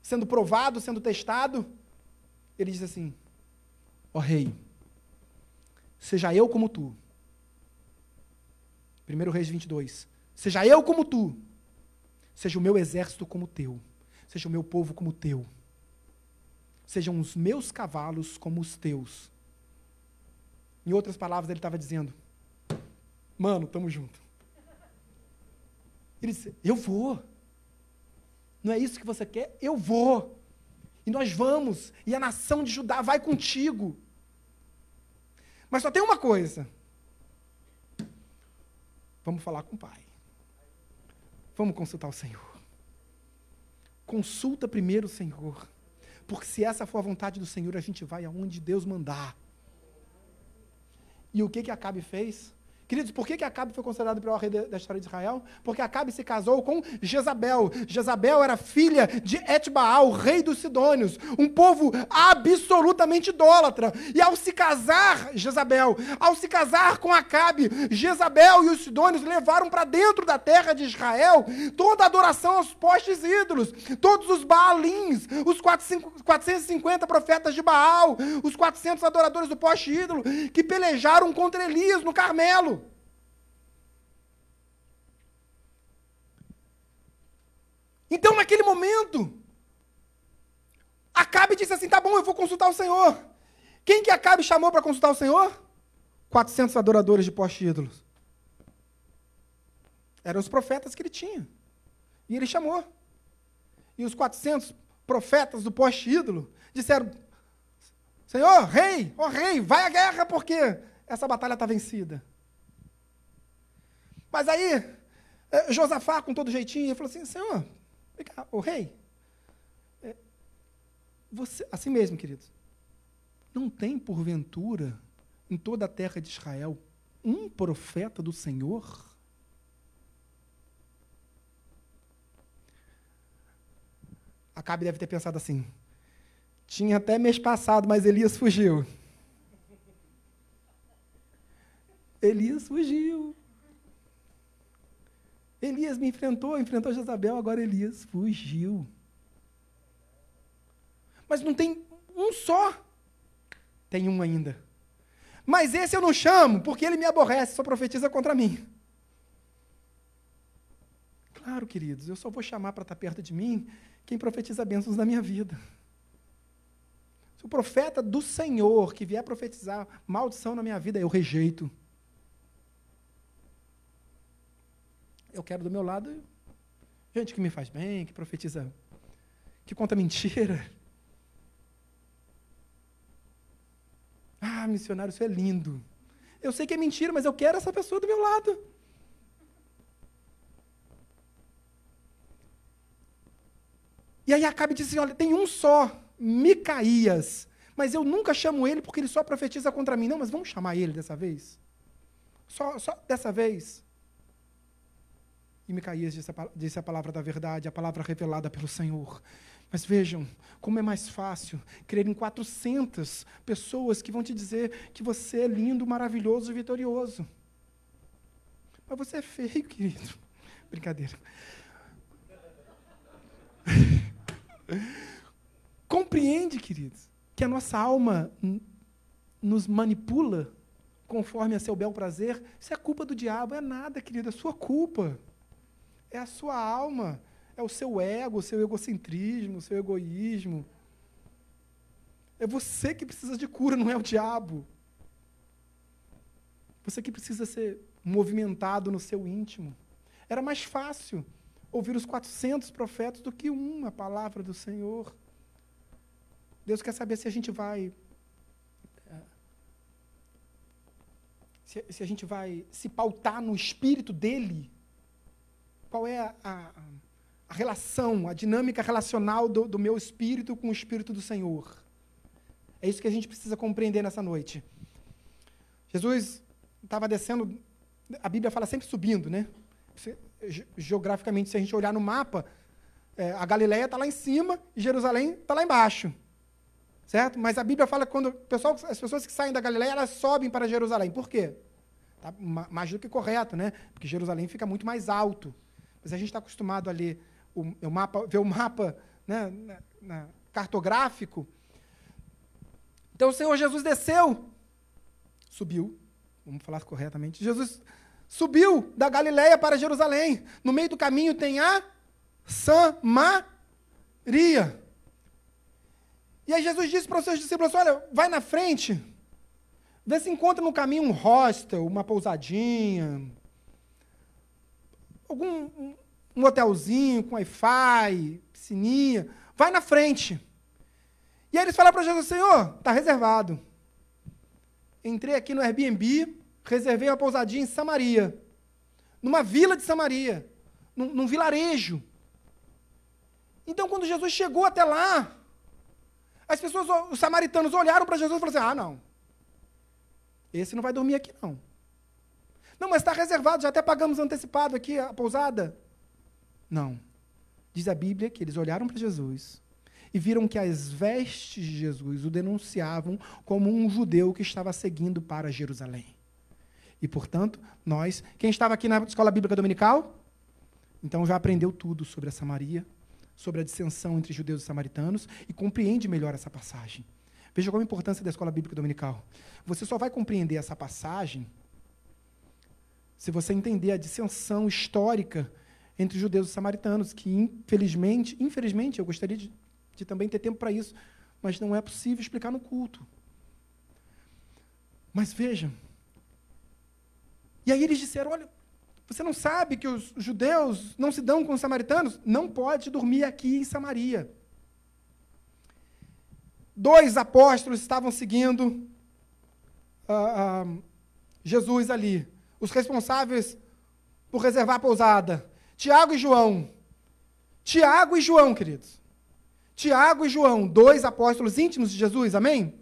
sendo provado, sendo testado, ele diz assim: Ó oh, rei, seja eu como tu. 1 Reis 22. Seja eu como tu. Seja o meu exército como teu. Seja o meu povo como teu. Sejam os meus cavalos como os teus. Em outras palavras, ele estava dizendo: Mano, tamo junto. Ele disse: Eu vou. Não é isso que você quer? Eu vou. E nós vamos. E a nação de Judá vai contigo. Mas só tem uma coisa. Vamos falar com o Pai. Vamos consultar o Senhor. Consulta primeiro o Senhor. Porque se essa for a vontade do Senhor, a gente vai aonde Deus mandar. E o que que Acabe fez? Queridos, por que, que Acabe foi considerado o pior rei da história de Israel? Porque Acabe se casou com Jezabel. Jezabel era filha de Etbaal, rei dos Sidônios, um povo absolutamente idólatra. E ao se casar, Jezabel, ao se casar com Acabe, Jezabel e os Sidônios levaram para dentro da terra de Israel toda a adoração aos postes ídolos, todos os Baalins, os 450 profetas de Baal, os 400 adoradores do poste ídolo, que pelejaram contra Elias no Carmelo. Então, naquele momento, Acabe disse assim: tá bom, eu vou consultar o Senhor. Quem que Acabe chamou para consultar o Senhor? 400 adoradores de poste ídolos. Eram os profetas que ele tinha. E ele chamou. E os 400 profetas do poste ídolo disseram: Senhor, rei, ó oh, rei, vai à guerra porque essa batalha está vencida. Mas aí, eh, Josafá, com todo jeitinho, ele falou assim: Senhor, o rei, é, você, assim mesmo, queridos, não tem porventura em toda a terra de Israel um profeta do Senhor? Acabe deve ter pensado assim: tinha até mês passado, mas Elias fugiu. Elias fugiu. Elias me enfrentou, enfrentou Jezabel, agora Elias fugiu. Mas não tem um só. Tem um ainda. Mas esse eu não chamo, porque ele me aborrece, só profetiza contra mim. Claro, queridos, eu só vou chamar para estar perto de mim quem profetiza bênçãos na minha vida. Se o profeta do Senhor que vier profetizar maldição na minha vida, eu rejeito. Eu quero do meu lado gente que me faz bem, que profetiza, que conta mentira. [laughs] Ah, missionário, isso é lindo. Eu sei que é mentira, mas eu quero essa pessoa do meu lado. E aí disse assim, olha, tem um só, Micaías, mas eu nunca chamo ele porque ele só profetiza contra mim. Não, mas vamos chamar ele dessa vez? Só, só dessa vez? E Micaías disse a, disse a palavra da verdade, a palavra revelada pelo Senhor. Mas vejam, como é mais fácil crer em 400 pessoas que vão te dizer que você é lindo, maravilhoso vitorioso. Mas você é feio, querido. Brincadeira. [laughs] Compreende, queridos, que a nossa alma nos manipula conforme a seu bel prazer? Isso é culpa do diabo, é nada, querido, é sua culpa. É a sua alma é o seu ego, o seu egocentrismo, o seu egoísmo. É você que precisa de cura, não é o diabo. Você que precisa ser movimentado no seu íntimo. Era mais fácil ouvir os 400 profetas do que uma palavra do Senhor. Deus quer saber se a gente vai. Se, se a gente vai se pautar no espírito dele. Qual é a, a a relação, a dinâmica relacional do, do meu espírito com o espírito do Senhor. É isso que a gente precisa compreender nessa noite. Jesus estava descendo, a Bíblia fala sempre subindo, né? Geograficamente, se a gente olhar no mapa, é, a Galileia está lá em cima e Jerusalém está lá embaixo. Certo? Mas a Bíblia fala que quando pessoal, as pessoas que saem da Galileia, elas sobem para Jerusalém. Por quê? Tá mais do que correto, né? Porque Jerusalém fica muito mais alto. Mas a gente está acostumado a ler o, o mapa, ver o mapa né, na, na, cartográfico. Então o Senhor Jesus desceu, subiu, vamos falar corretamente, Jesus subiu da Galiléia para Jerusalém. No meio do caminho tem a Samaria. E aí Jesus disse para os seus discípulos: Olha, vai na frente, vê se encontra no caminho um hostel, uma pousadinha, algum um hotelzinho com Wi-Fi, piscininha, vai na frente. E aí eles falaram para Jesus, Senhor, está reservado. Entrei aqui no Airbnb, reservei uma pousadinha em Samaria, numa vila de Samaria, num, num vilarejo. Então, quando Jesus chegou até lá, as pessoas, os samaritanos olharam para Jesus e falaram assim: ah, não, esse não vai dormir aqui, não. Não, mas está reservado, já até pagamos antecipado aqui a pousada. Não. Diz a Bíblia que eles olharam para Jesus e viram que as vestes de Jesus o denunciavam como um judeu que estava seguindo para Jerusalém. E, portanto, nós. Quem estava aqui na escola bíblica dominical? Então já aprendeu tudo sobre a Samaria, sobre a dissensão entre judeus e samaritanos e compreende melhor essa passagem. Veja qual a importância da escola bíblica dominical. Você só vai compreender essa passagem se você entender a dissensão histórica entre judeus e samaritanos, que infelizmente, infelizmente, eu gostaria de, de também ter tempo para isso, mas não é possível explicar no culto. Mas veja. E aí eles disseram: olha, você não sabe que os judeus não se dão com os samaritanos? Não pode dormir aqui em Samaria. Dois apóstolos estavam seguindo uh, uh, Jesus ali, os responsáveis por reservar a pousada. Tiago e João. Tiago e João, queridos. Tiago e João, dois apóstolos íntimos de Jesus, amém?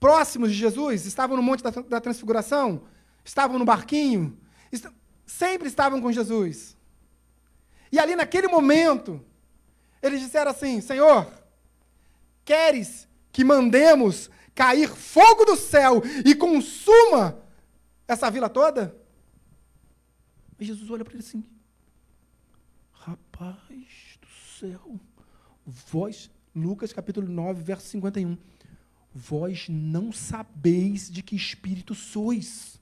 Próximos de Jesus, estavam no Monte da, da Transfiguração, estavam no barquinho, est sempre estavam com Jesus. E ali naquele momento, eles disseram assim: Senhor, queres que mandemos cair fogo do céu e consuma essa vila toda? E Jesus olha para ele assim: Rapaz do céu. Vós, Lucas capítulo 9, verso 51. Vós não sabeis de que espírito sois.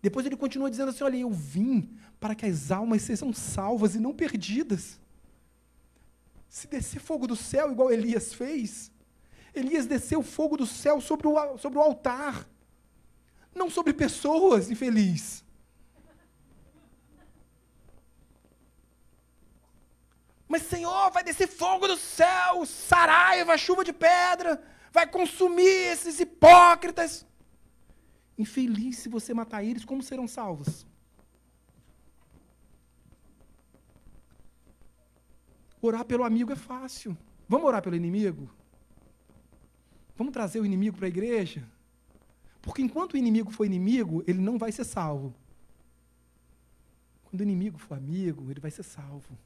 Depois ele continua dizendo assim: Olha, eu vim para que as almas sejam salvas e não perdidas. Se descer fogo do céu, igual Elias fez, Elias desceu fogo do céu sobre o, sobre o altar, não sobre pessoas infeliz. Mas, Senhor, vai descer fogo do céu, saraiva, chuva de pedra, vai consumir esses hipócritas. Infeliz se você matar eles, como serão salvos? Orar pelo amigo é fácil. Vamos orar pelo inimigo? Vamos trazer o inimigo para a igreja? Porque enquanto o inimigo for inimigo, ele não vai ser salvo. Quando o inimigo for amigo, ele vai ser salvo.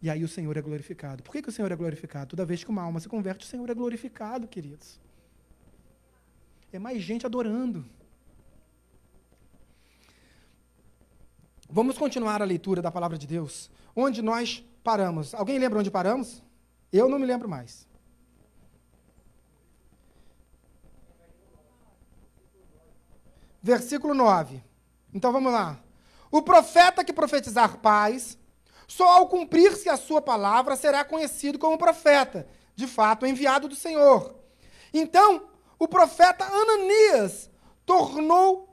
E aí o Senhor é glorificado. Por que, que o Senhor é glorificado? Toda vez que uma alma se converte, o Senhor é glorificado, queridos. É mais gente adorando. Vamos continuar a leitura da palavra de Deus. Onde nós paramos? Alguém lembra onde paramos? Eu não me lembro mais. Versículo 9. Então vamos lá. O profeta que profetizar paz, só ao cumprir-se a sua palavra será conhecido como profeta, de fato enviado do Senhor. Então, o profeta Ananias tornou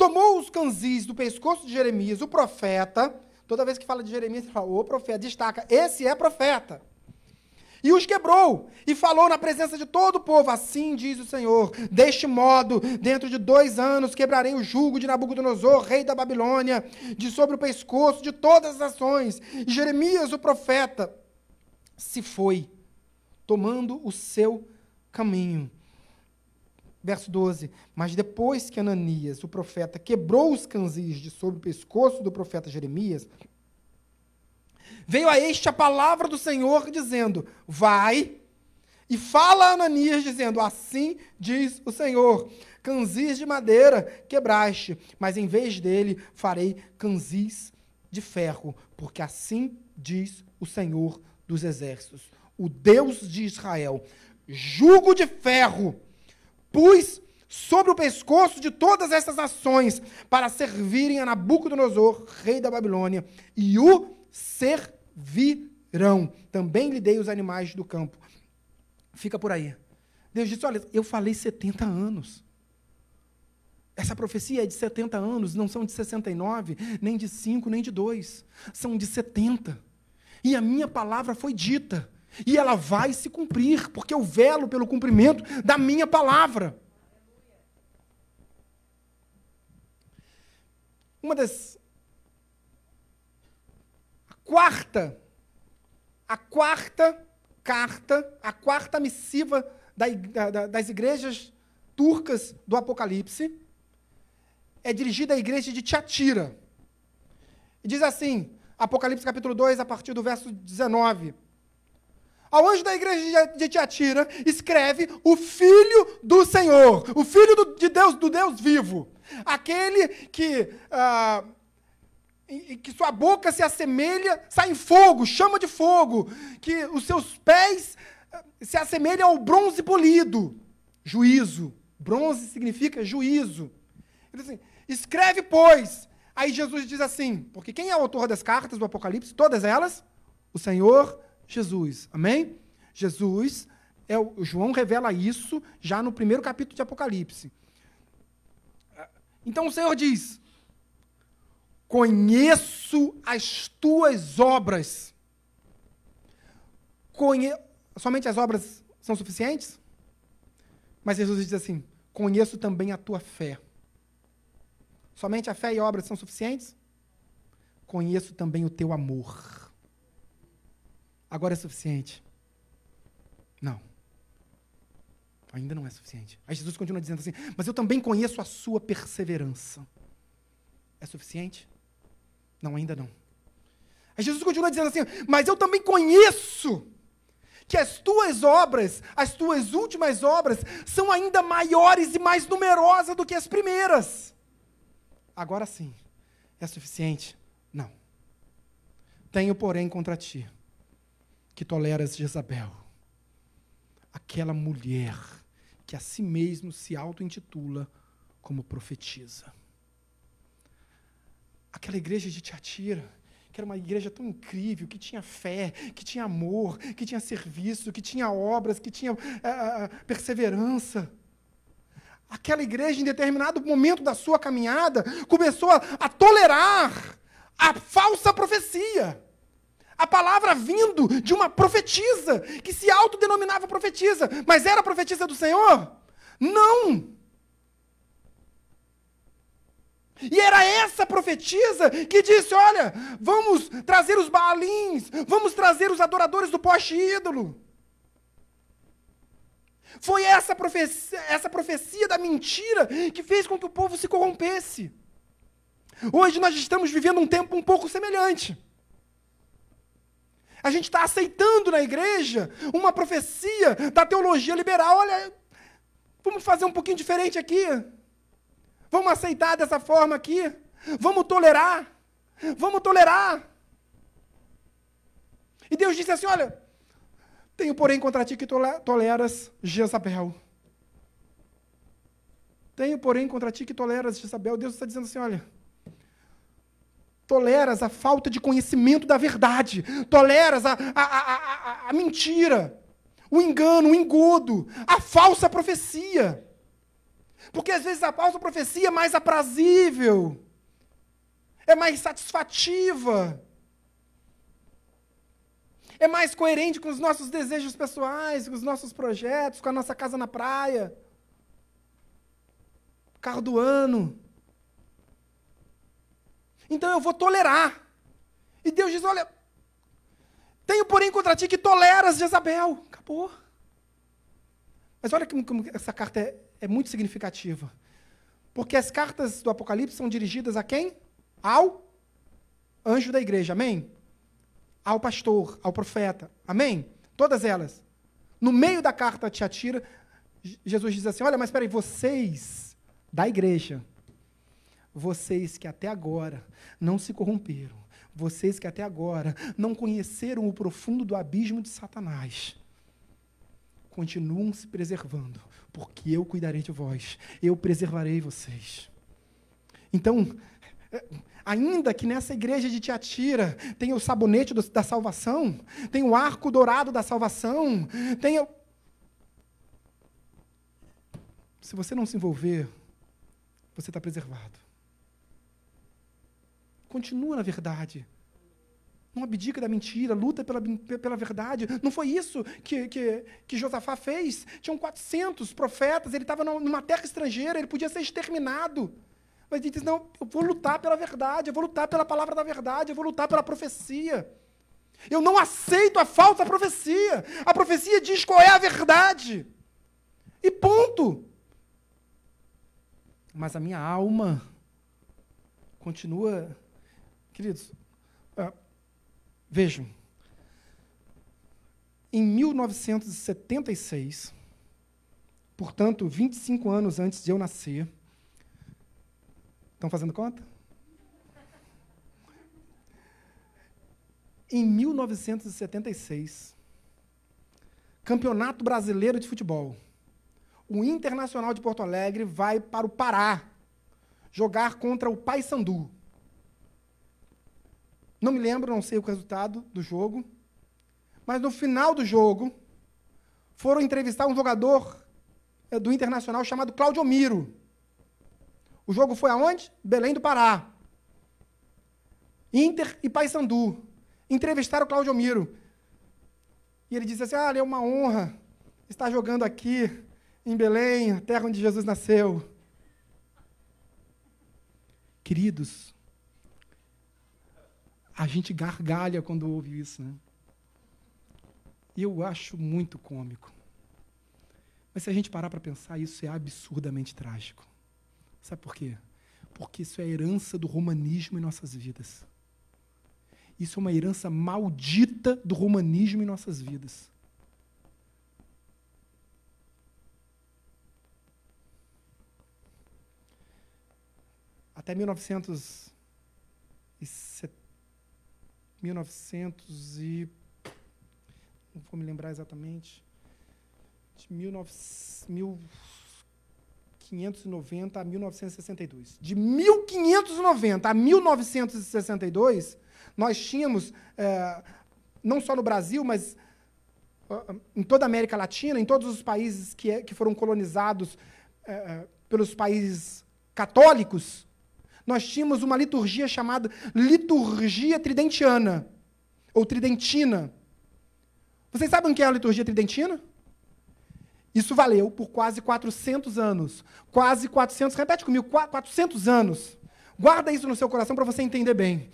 tomou os canzis do pescoço de Jeremias, o profeta. Toda vez que fala de Jeremias, ele fala, o profeta, destaca, esse é profeta. E os quebrou, e falou na presença de todo o povo: Assim diz o Senhor: Deste modo, dentro de dois anos, quebrarei o jugo de Nabucodonosor, rei da Babilônia, de sobre o pescoço de todas as nações. E Jeremias, o profeta, se foi, tomando o seu caminho. Verso 12. Mas depois que Ananias, o profeta, quebrou os canzis de sobre o pescoço do profeta Jeremias, veio a este a palavra do Senhor dizendo: Vai e fala a Ananias, dizendo: Assim diz o Senhor: Canzis de madeira quebraste, mas em vez dele farei canzis de ferro, porque assim diz o Senhor dos exércitos, o Deus de Israel: jugo de ferro pus sobre o pescoço de todas essas nações para servirem a Nabucodonosor, rei da Babilônia, e o servirão. Também lhe dei os animais do campo. Fica por aí. Deus disse: Olha, eu falei 70 anos. Essa profecia é de 70 anos, não são de 69, nem de 5, nem de 2. São de 70. E a minha palavra foi dita. E ela vai se cumprir, porque eu velo pelo cumprimento da minha palavra. Uma das. Quarta. A quarta carta, a quarta missiva da, da, das igrejas turcas do Apocalipse é dirigida à igreja de Tiatira. E diz assim, Apocalipse capítulo 2, a partir do verso 19. Ao anjo da igreja de Tiatira, escreve o Filho do Senhor, o Filho do, de Deus, do Deus vivo. Aquele que, ah, que sua boca se assemelha, sai fogo, chama de fogo, que os seus pés ah, se assemelham ao bronze polido. Juízo. Bronze significa juízo. Ele diz assim, escreve, pois. Aí Jesus diz assim, porque quem é o autor das cartas do Apocalipse? Todas elas? O Senhor Jesus. Amém? Jesus, é o, João revela isso já no primeiro capítulo de Apocalipse. Então o Senhor diz: Conheço as tuas obras. Conhe... Somente as obras são suficientes? Mas Jesus diz assim: Conheço também a tua fé. Somente a fé e obras são suficientes? Conheço também o teu amor agora é suficiente. Não. Ainda não é suficiente. Aí Jesus continua dizendo assim: Mas eu também conheço a sua perseverança. É suficiente? Não, ainda não. Aí Jesus continua dizendo assim: Mas eu também conheço que as tuas obras, as tuas últimas obras, são ainda maiores e mais numerosas do que as primeiras. Agora sim, é suficiente? Não. Tenho, porém, contra ti que toleras Jezabel, aquela mulher que a si mesmo se auto-intitula como profetisa. Aquela igreja de Tiatira, que era uma igreja tão incrível, que tinha fé, que tinha amor, que tinha serviço, que tinha obras, que tinha uh, perseverança. Aquela igreja, em determinado momento da sua caminhada, começou a, a tolerar a falsa profecia. A palavra vindo de uma profetisa, que se autodenominava profetisa, mas era profetisa do Senhor? Não! E era essa profetisa que disse: Olha, vamos trazer os baalins, vamos trazer os adoradores do poste ídolo. Foi essa profecia, essa profecia da mentira que fez com que o povo se corrompesse. Hoje nós estamos vivendo um tempo um pouco semelhante. A gente está aceitando na igreja uma profecia da teologia liberal. Olha, vamos fazer um pouquinho diferente aqui. Vamos aceitar dessa forma aqui? Vamos tolerar? Vamos tolerar? E Deus disse assim: Olha, tenho porém contra ti que toleras Jezabel. Tenho porém contra ti que toleras Jezabel. Deus está dizendo assim: Olha, toleras a falta de conhecimento da verdade, toleras a, a, a, a, a mentira, o engano, o engodo, a falsa profecia. Porque às vezes a profecia é mais aprazível, é mais satisfativa, é mais coerente com os nossos desejos pessoais, com os nossos projetos, com a nossa casa na praia, carro do ano. Então eu vou tolerar. E Deus diz: Olha, tenho porém contra ti que toleras Jezabel. Acabou. Mas olha como, como essa carta é, é muito significativa. Porque as cartas do Apocalipse são dirigidas a quem? Ao anjo da igreja, amém? Ao pastor, ao profeta, amém? Todas elas. No meio da carta te atira, Jesus diz assim: Olha, mas espera aí, vocês da igreja, vocês que até agora não se corromperam, vocês que até agora não conheceram o profundo do abismo de Satanás, continuam se preservando, porque eu cuidarei de vós, eu preservarei vocês. Então, ainda que nessa igreja de Tiatira tenha o sabonete do, da salvação, tem o arco dourado da salvação, tenha. Se você não se envolver, você está preservado. Continua na verdade. Não abdica da mentira, luta pela, pela verdade. Não foi isso que, que, que Josafá fez. Tinham 400 profetas, ele estava numa terra estrangeira, ele podia ser exterminado. Mas ele diz: Não, eu vou lutar pela verdade, eu vou lutar pela palavra da verdade, eu vou lutar pela profecia. Eu não aceito a falsa profecia. A profecia diz qual é a verdade. E ponto. Mas a minha alma continua. Queridos, Vejam, em 1976, portanto, 25 anos antes de eu nascer, estão fazendo conta? Em 1976, Campeonato Brasileiro de Futebol. O Internacional de Porto Alegre vai para o Pará jogar contra o Paysandu. Não me lembro, não sei o resultado do jogo. Mas no final do jogo, foram entrevistar um jogador eh, do Internacional chamado Claudio Miro. O jogo foi aonde? Belém do Pará. Inter e Paysandu. Entrevistaram o Claudio Miro. E ele disse assim: Ah, é uma honra estar jogando aqui em Belém, a terra onde Jesus nasceu. Queridos, a gente gargalha quando ouve isso, né? E eu acho muito cômico. Mas se a gente parar para pensar, isso é absurdamente trágico. Sabe por quê? Porque isso é a herança do romanismo em nossas vidas. Isso é uma herança maldita do romanismo em nossas vidas. Até 1970 1900 e não vou me lembrar exatamente, de 1590 a 1962. De 1590 a 1962, nós tínhamos, é, não só no Brasil, mas em toda a América Latina, em todos os países que, é, que foram colonizados é, pelos países católicos, nós tínhamos uma liturgia chamada liturgia tridentiana, ou tridentina. Vocês sabem o que é a liturgia tridentina? Isso valeu por quase 400 anos. Quase 400, repete comigo, 400 anos. Guarda isso no seu coração para você entender bem.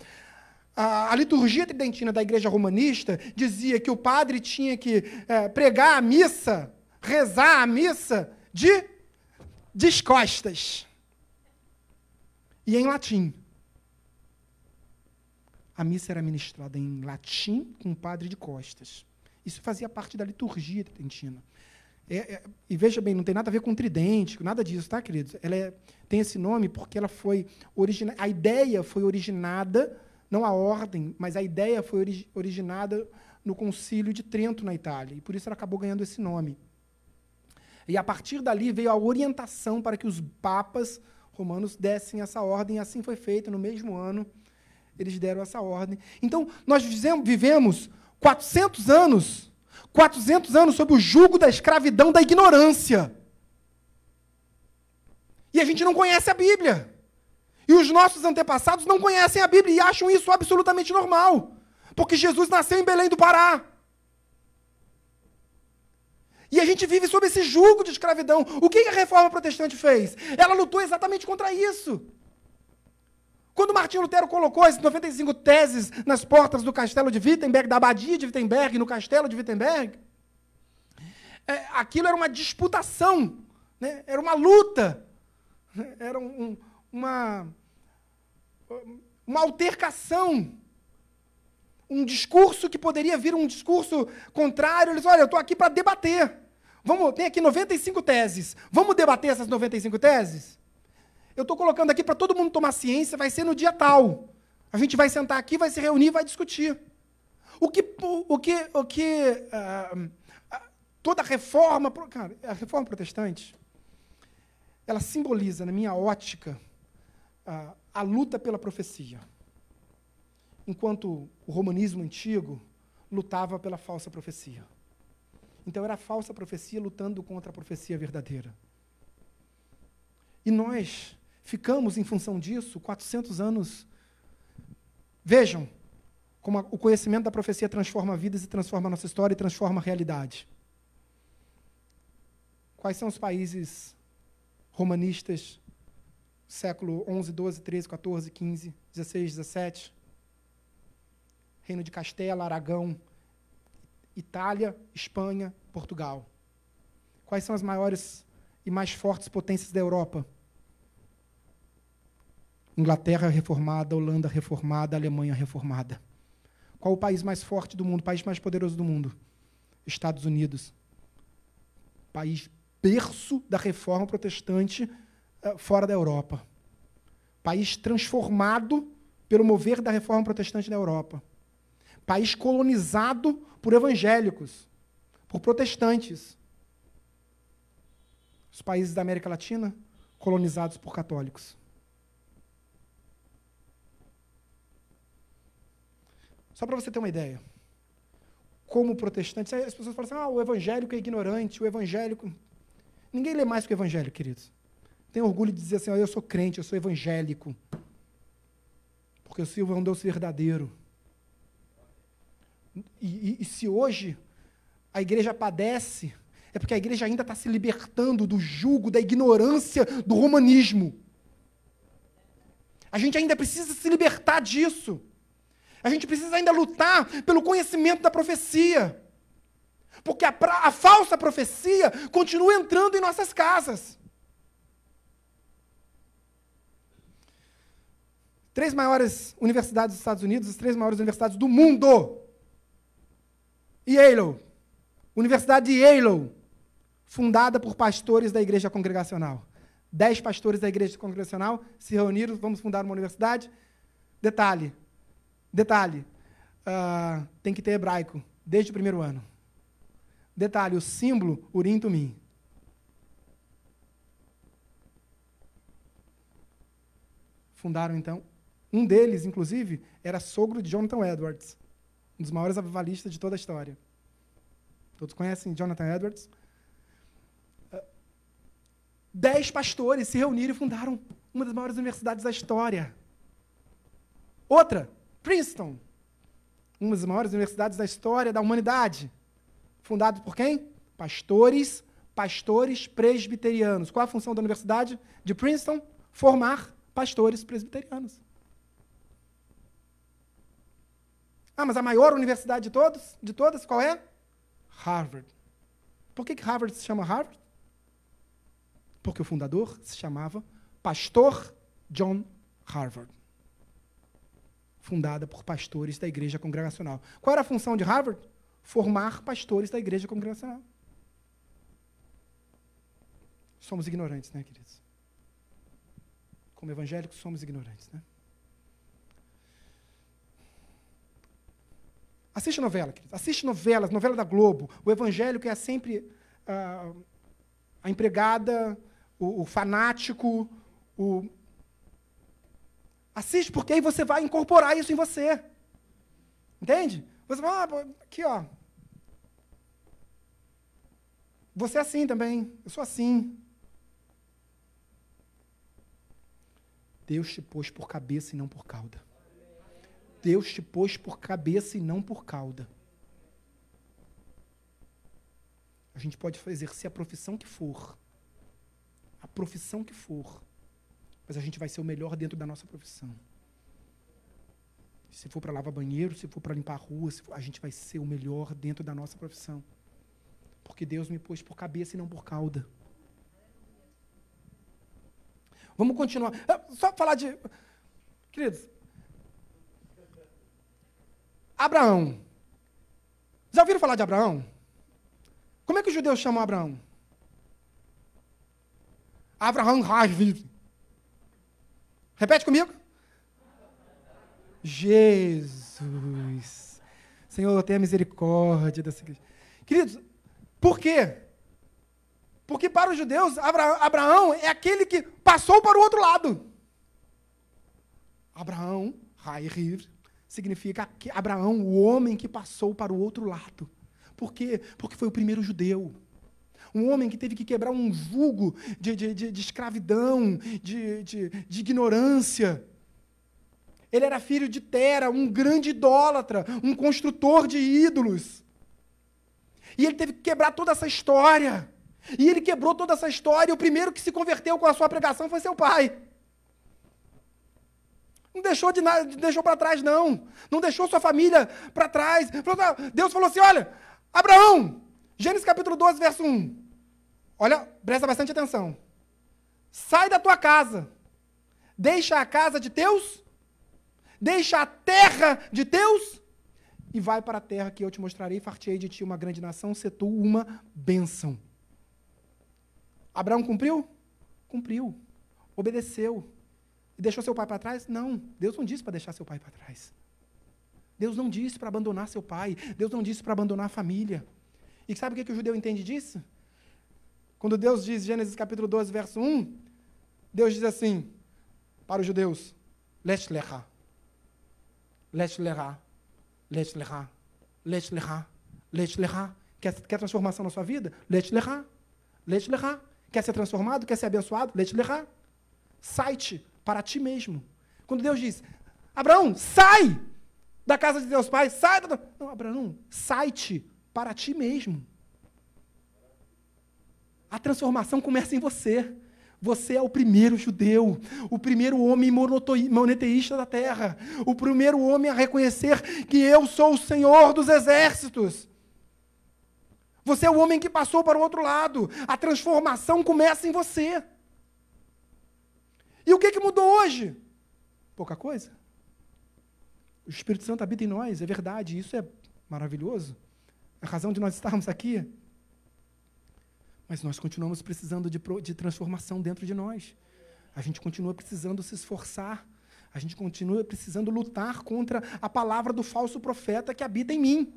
A, a, liturgia tridentina da igreja romanista dizia que o padre tinha que é, pregar a missa, rezar a missa de descostas. E em latim. A missa era ministrada em latim com o padre de costas. Isso fazia parte da liturgia tridentina. É, é, e veja bem, não tem nada a ver com tridente, nada disso, tá, queridos? Ela é, tem esse nome porque ela foi originada. A ideia foi originada, não a ordem, mas a ideia foi ori originada no Concílio de Trento, na Itália. E por isso ela acabou ganhando esse nome. E a partir dali veio a orientação para que os papas romanos dessem essa ordem, assim foi feito no mesmo ano. Eles deram essa ordem. Então, nós vivemos 400 anos 400 anos sob o jugo da escravidão da ignorância. E a gente não conhece a Bíblia. E os nossos antepassados não conhecem a Bíblia e acham isso absolutamente normal. Porque Jesus nasceu em Belém do Pará. E a gente vive sob esse jugo de escravidão. O que a reforma protestante fez? Ela lutou exatamente contra isso. Quando Martinho Lutero colocou as 95 teses nas portas do castelo de Wittenberg, da abadia de Wittenberg, no castelo de Wittenberg, é, aquilo era uma disputação, né? era uma luta, era um, uma, uma altercação, um discurso que poderia vir um discurso contrário. Eles, olha, eu estou aqui para debater. Vamos, tem aqui 95 teses. Vamos debater essas 95 teses? eu estou colocando aqui para todo mundo tomar ciência, vai ser no dia tal. A gente vai sentar aqui, vai se reunir, vai discutir. O que, o que, o que uh, toda reforma, cara, a reforma protestante, ela simboliza, na minha ótica, uh, a luta pela profecia. Enquanto o romanismo antigo lutava pela falsa profecia. Então era a falsa profecia lutando contra a profecia verdadeira. E nós ficamos em função disso 400 anos. Vejam como o conhecimento da profecia transforma vidas e transforma a nossa história e transforma a realidade. Quais são os países romanistas século 11, 12, 13, 14, 15, 16, 17? Reino de Castela, Aragão, Itália, Espanha, Portugal. Quais são as maiores e mais fortes potências da Europa? Inglaterra reformada, Holanda reformada, Alemanha reformada. Qual o país mais forte do mundo, o país mais poderoso do mundo? Estados Unidos. País berço da reforma protestante uh, fora da Europa. País transformado pelo mover da reforma protestante na Europa. País colonizado por evangélicos, por protestantes. Os países da América Latina colonizados por católicos. Só para você ter uma ideia. Como protestante, as pessoas falam assim: ah, o evangélico é ignorante, o evangélico. Ninguém lê mais que o evangélico, queridos. Tenho orgulho de dizer assim: oh, eu sou crente, eu sou evangélico. Porque o Silvio é um Deus verdadeiro. E, e, e se hoje a igreja padece, é porque a igreja ainda está se libertando do jugo, da ignorância do romanismo. A gente ainda precisa se libertar disso. A gente precisa ainda lutar pelo conhecimento da profecia. Porque a, a falsa profecia continua entrando em nossas casas. Três maiores universidades dos Estados Unidos, as três maiores universidades do mundo. Yale, Universidade de Yale, fundada por pastores da igreja congregacional. Dez pastores da igreja congregacional se reuniram, vamos fundar uma universidade. Detalhe, Detalhe, uh, tem que ter hebraico desde o primeiro ano. Detalhe, o símbolo Urim Tumim. Fundaram então. Um deles, inclusive, era sogro de Jonathan Edwards, um dos maiores avivalistas de toda a história. Todos conhecem Jonathan Edwards? Uh, dez pastores se reuniram e fundaram uma das maiores universidades da história. Outra, Princeton, uma das maiores universidades da história da humanidade. Fundado por quem? Pastores, pastores presbiterianos. Qual a função da universidade de Princeton? Formar pastores presbiterianos. Ah, mas a maior universidade de todos, de todas, qual é? Harvard. Por que, que Harvard se chama Harvard? Porque o fundador se chamava Pastor John Harvard. Fundada por pastores da igreja congregacional. Qual era a função de Harvard? Formar pastores da igreja congregacional. Somos ignorantes, né, queridos? Como evangélicos, somos ignorantes, né? Assiste novela, queridos. Assiste novelas, novela da Globo. O evangélico é sempre ah, a empregada, o, o fanático, o. Assiste, porque aí você vai incorporar isso em você. Entende? Você vai, ah, aqui, ó. Você é assim também. Eu sou assim. Deus te pôs por cabeça e não por cauda. Deus te pôs por cabeça e não por cauda. A gente pode exercer a profissão que for. A profissão que for. Mas a gente vai ser o melhor dentro da nossa profissão. Se for para lavar banheiro, se for para limpar a rua, for, a gente vai ser o melhor dentro da nossa profissão. Porque Deus me pôs por cabeça e não por cauda. Vamos continuar. Ah, só falar de. Queridos, Abraão. Já ouviram falar de Abraão? Como é que os judeus chamam Abraão? Abraão Harvey. Repete comigo. Jesus. Senhor, tenha misericórdia dessa igreja. Queridos, por quê? Porque para os judeus, Abraão é aquele que passou para o outro lado. Abraão, Rair, significa Abraão, o homem que passou para o outro lado. Por quê? Porque foi o primeiro judeu. Um homem que teve que quebrar um jugo de, de, de, de escravidão, de, de, de ignorância. Ele era filho de Tera, um grande idólatra, um construtor de ídolos. E ele teve que quebrar toda essa história. E ele quebrou toda essa história. E o primeiro que se converteu com a sua pregação foi seu pai. Não deixou de nada, deixou para trás, não. Não deixou sua família para trás. Deus falou assim: olha, Abraão, Gênesis capítulo 12, verso 1. Olha, presta bastante atenção. Sai da tua casa, deixa a casa de teus, deixa a terra de teus, e vai para a terra que eu te mostrarei, fartei de ti uma grande nação, se tu uma bênção. Abraão cumpriu? Cumpriu. Obedeceu. E deixou seu pai para trás? Não. Deus não disse para deixar seu pai para trás. Deus não disse para abandonar seu pai. Deus não disse para abandonar a família. E sabe o que, que o judeu entende disso? Quando Deus diz, Gênesis capítulo 12, verso 1, Deus diz assim para os judeus: Lech lecha. Lech lecha. Lech lecha. Lech lecha. Lech lecha. Quer, quer transformação na sua vida? Lech lecha. Lech lecha. Quer ser transformado? Quer ser abençoado? Lech lecha. Sai-te para ti mesmo. Quando Deus diz, Abraão, sai da casa de teus pais, sai da... Não, Abraão, sai-te para ti mesmo. A transformação começa em você. Você é o primeiro judeu, o primeiro homem monoteísta da terra, o primeiro homem a reconhecer que eu sou o Senhor dos exércitos. Você é o homem que passou para o outro lado. A transformação começa em você. E o que, que mudou hoje? Pouca coisa. O Espírito Santo habita em nós, é verdade, isso é maravilhoso. É a razão de nós estarmos aqui. Mas nós continuamos precisando de, de transformação dentro de nós. A gente continua precisando se esforçar. A gente continua precisando lutar contra a palavra do falso profeta que habita em mim.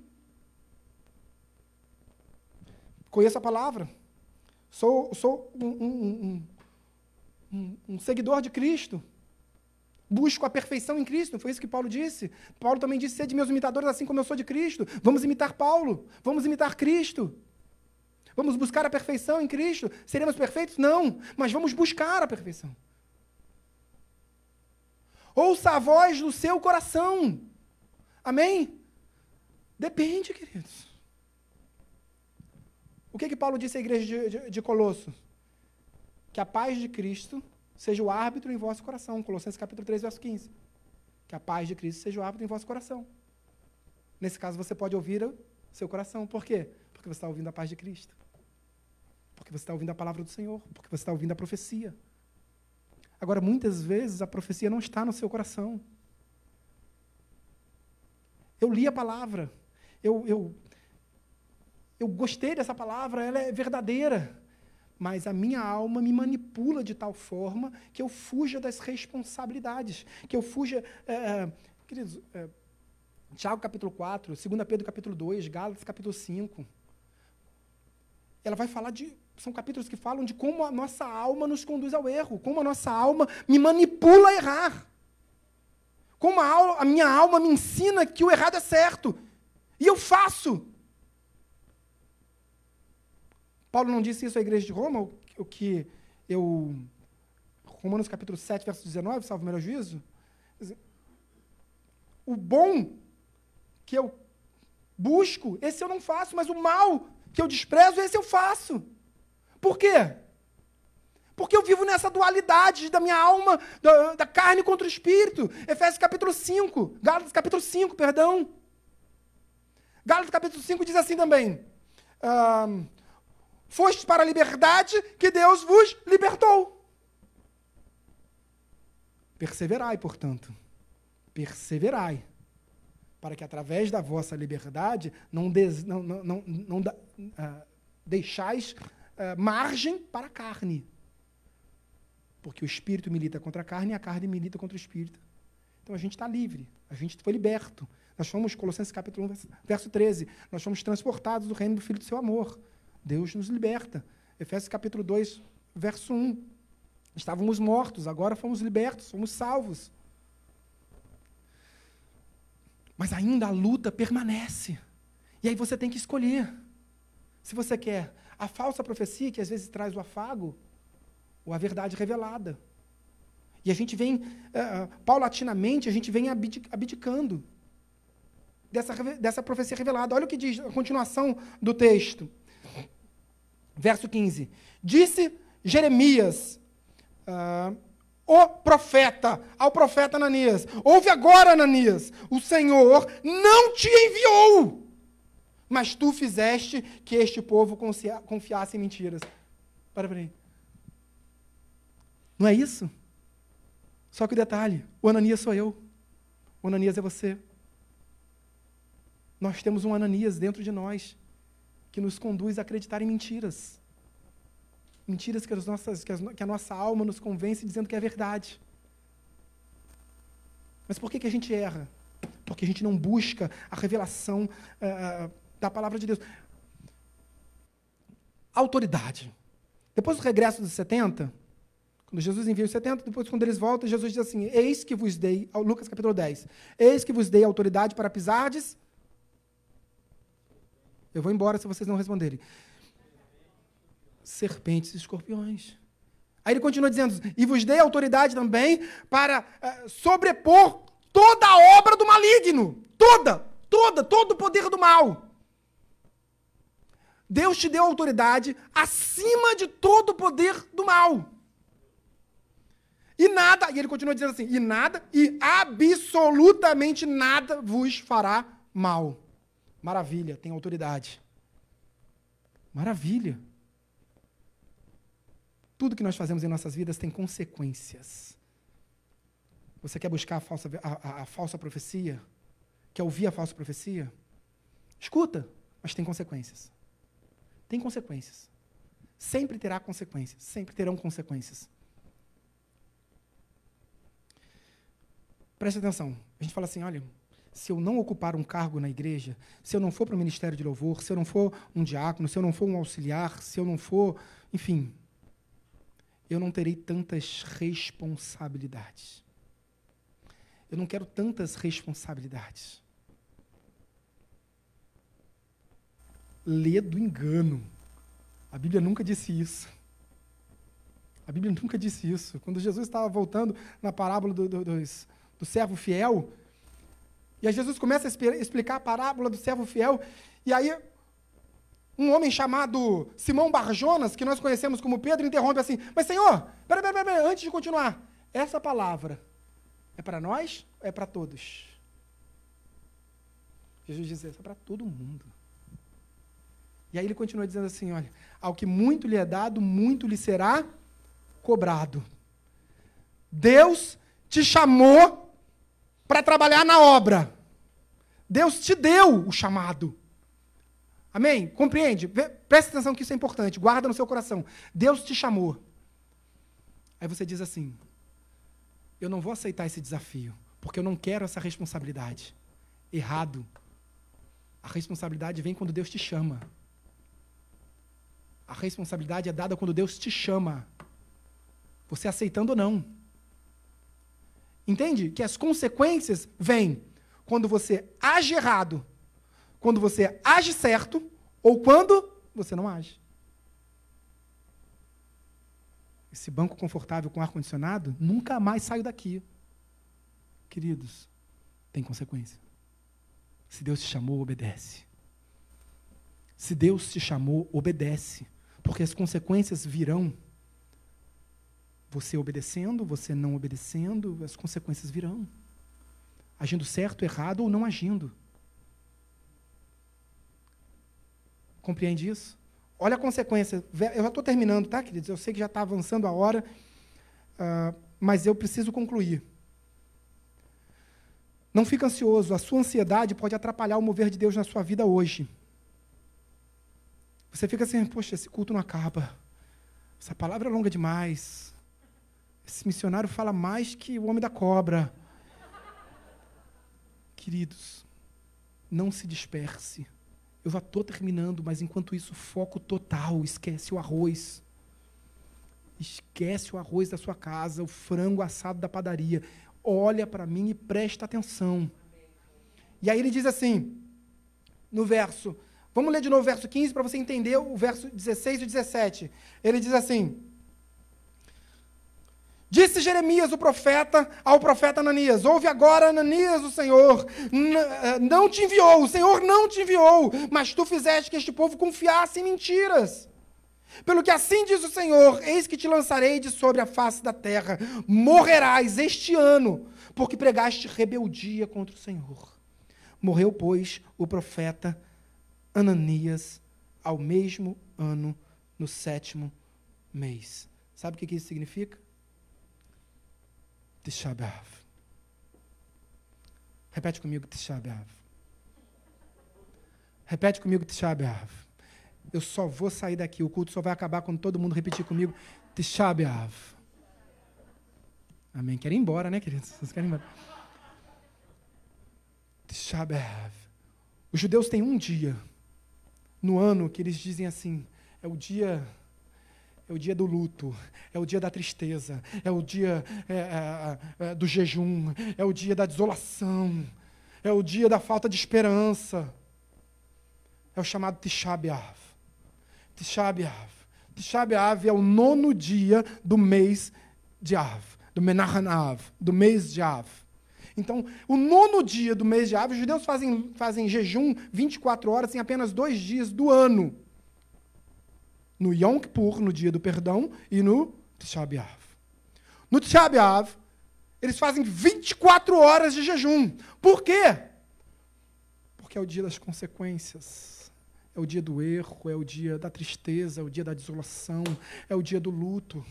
Conheço a palavra. Sou, sou um, um, um, um, seguidor de Cristo. Busco a perfeição em Cristo, foi isso que Paulo disse. Paulo também disse: de meus imitadores, assim como eu sou de Cristo. Vamos imitar Paulo, vamos imitar Cristo. Vamos buscar a perfeição em Cristo. Seremos perfeitos? Não, mas vamos buscar a perfeição. Ouça a voz do seu coração. Amém? Depende, queridos. O que, que Paulo disse à igreja de, de, de Colosso? Que a paz de Cristo seja o árbitro em vosso coração. Colossenses capítulo 3, verso 15. Que a paz de Cristo seja o árbitro em vosso coração. Nesse caso, você pode ouvir seu coração. Por quê? Porque você está ouvindo a paz de Cristo. Porque você está ouvindo a palavra do Senhor. Porque você está ouvindo a profecia. Agora, muitas vezes, a profecia não está no seu coração. Eu li a palavra. Eu, eu, eu gostei dessa palavra, ela é verdadeira. Mas a minha alma me manipula de tal forma que eu fuja das responsabilidades, que eu fuja. É, queridos, é, Tiago capítulo 4, 2 Pedro capítulo 2, Gálatas capítulo 5. Ela vai falar de. São capítulos que falam de como a nossa alma nos conduz ao erro, como a nossa alma me manipula a errar. Como a, a minha alma me ensina que o errado é certo. E eu faço. Paulo não disse isso à igreja de Roma, o que eu. Romanos capítulo 7, verso 19, salvo o melhor juízo. O bom que eu busco, esse eu não faço, mas o mal que eu desprezo, esse eu faço. Por quê? Porque eu vivo nessa dualidade da minha alma, da, da carne contra o espírito. Efésios capítulo 5, Gálatas capítulo 5, perdão. Gálatas capítulo 5 diz assim também: Fostes para a liberdade que Deus vos libertou. Perseverai, portanto. Perseverai. Para que através da vossa liberdade não, des, não, não, não, não uh, deixais uh, margem para a carne. Porque o espírito milita contra a carne e a carne milita contra o espírito. Então a gente está livre, a gente foi liberto. Nós fomos, Colossenses capítulo 1, verso 13, nós fomos transportados do reino do Filho do seu amor. Deus nos liberta. Efésios capítulo 2, verso 1. Estávamos mortos, agora fomos libertos, fomos salvos. Mas ainda a luta permanece. E aí você tem que escolher. Se você quer a falsa profecia, que às vezes traz o afago, ou a verdade revelada. E a gente vem, uh, paulatinamente, a gente vem abdicando dessa, dessa profecia revelada. Olha o que diz a continuação do texto. Verso 15. Disse Jeremias, uh, o profeta, ao profeta Ananias: Ouve agora, Ananias, o Senhor não te enviou, mas tu fizeste que este povo confiasse em mentiras. Para, para aí. Não é isso? Só que o detalhe: o Ananias sou eu. O Ananias é você. Nós temos um Ananias dentro de nós que nos conduz a acreditar em mentiras. Mentiras que, as nossas, que, as, que a nossa alma nos convence dizendo que é verdade. Mas por que, que a gente erra? Porque a gente não busca a revelação uh, da palavra de Deus. Autoridade. Depois do regresso dos 70, quando Jesus envia os 70, depois quando eles voltam, Jesus diz assim: Eis que vos dei, Lucas capítulo 10, eis que vos dei autoridade para pisardes. Eu vou embora se vocês não responderem. Serpentes e escorpiões. Aí ele continua dizendo: E vos dei autoridade também para uh, sobrepor toda a obra do maligno. Toda, toda, todo o poder do mal. Deus te deu autoridade acima de todo o poder do mal. E nada, e ele continua dizendo assim: e nada, e absolutamente nada vos fará mal. Maravilha, tem autoridade. Maravilha. Tudo que nós fazemos em nossas vidas tem consequências. Você quer buscar a falsa, a, a, a falsa profecia? Quer ouvir a falsa profecia? Escuta, mas tem consequências. Tem consequências. Sempre terá consequências. Sempre terão consequências. Preste atenção. A gente fala assim: olha, se eu não ocupar um cargo na igreja, se eu não for para o ministério de louvor, se eu não for um diácono, se eu não for um auxiliar, se eu não for, enfim, eu não terei tantas responsabilidades. Eu não quero tantas responsabilidades. Lê do engano. A Bíblia nunca disse isso. A Bíblia nunca disse isso. Quando Jesus estava voltando na parábola do, do, dos do servo fiel. E aí Jesus começa a explicar a parábola do servo fiel. E aí um homem chamado Simão Barjonas, que nós conhecemos como Pedro, interrompe assim: Mas Senhor, peraí, peraí, peraí, antes de continuar, essa palavra é para nós ou é para todos? Jesus diz: é para todo mundo. E aí ele continua dizendo assim: olha, ao que muito lhe é dado, muito lhe será cobrado. Deus te chamou para trabalhar na obra. Deus te deu o chamado. Amém? Compreende? Presta atenção que isso é importante. Guarda no seu coração. Deus te chamou. Aí você diz assim: Eu não vou aceitar esse desafio, porque eu não quero essa responsabilidade. Errado. A responsabilidade vem quando Deus te chama. A responsabilidade é dada quando Deus te chama. Você aceitando ou não. Entende? Que as consequências vêm quando você age errado, quando você age certo ou quando você não age. Esse banco confortável com ar-condicionado nunca mais saiu daqui. Queridos, tem consequência. Se Deus te chamou, obedece. Se Deus te chamou, obedece porque as consequências virão. Você obedecendo, você não obedecendo, as consequências virão. Agindo certo, errado ou não agindo. Compreende isso? Olha a consequência. Eu já estou terminando, tá, queridos? Eu sei que já está avançando a hora, uh, mas eu preciso concluir. Não fique ansioso. A sua ansiedade pode atrapalhar o mover de Deus na sua vida hoje. Você fica assim, poxa, esse culto não acaba. Essa palavra é longa demais. Esse missionário fala mais que o homem da cobra. Queridos, não se disperse. Eu já estou terminando, mas enquanto isso, foco total. Esquece o arroz. Esquece o arroz da sua casa, o frango assado da padaria. Olha para mim e presta atenção. E aí ele diz assim, no verso Vamos ler de novo o verso 15 para você entender o verso 16 e 17. Ele diz assim: Disse Jeremias, o profeta, ao profeta Ananias: Ouve agora, Ananias, o Senhor eh, não te enviou, o Senhor não te enviou, mas tu fizeste que este povo confiasse em mentiras. Pelo que assim diz o Senhor: Eis que te lançarei de sobre a face da terra, morrerás este ano, porque pregaste rebeldia contra o Senhor. Morreu, pois, o profeta Ananias ao mesmo ano, no sétimo mês. Sabe o que isso significa? Tisha Repete comigo, Tisha Repete comigo, Tisha Eu só vou sair daqui. O culto só vai acabar quando todo mundo repetir comigo, Tisha Amém. Querem ir embora, né, queridos? Vocês querem ir embora. Tisha Os judeus têm um dia no ano que eles dizem assim: é o dia é o dia do luto, é o dia da tristeza, é o dia é, é, é, do jejum, é o dia da desolação, é o dia da falta de esperança. É o chamado Tisha B'Av. Tisha B'Av. Tisha B'Av é o nono dia do mês de Av, do Menachem Av, do mês de Av. Então, o nono dia do mês de Av, os judeus fazem, fazem jejum 24 horas em apenas dois dias do ano. No Yom Kippur, no dia do perdão, e no Tisha B'Av. No Tisha B'Av, eles fazem 24 horas de jejum. Por quê? Porque é o dia das consequências. É o dia do erro, é o dia da tristeza, é o dia da desolação, é o dia do luto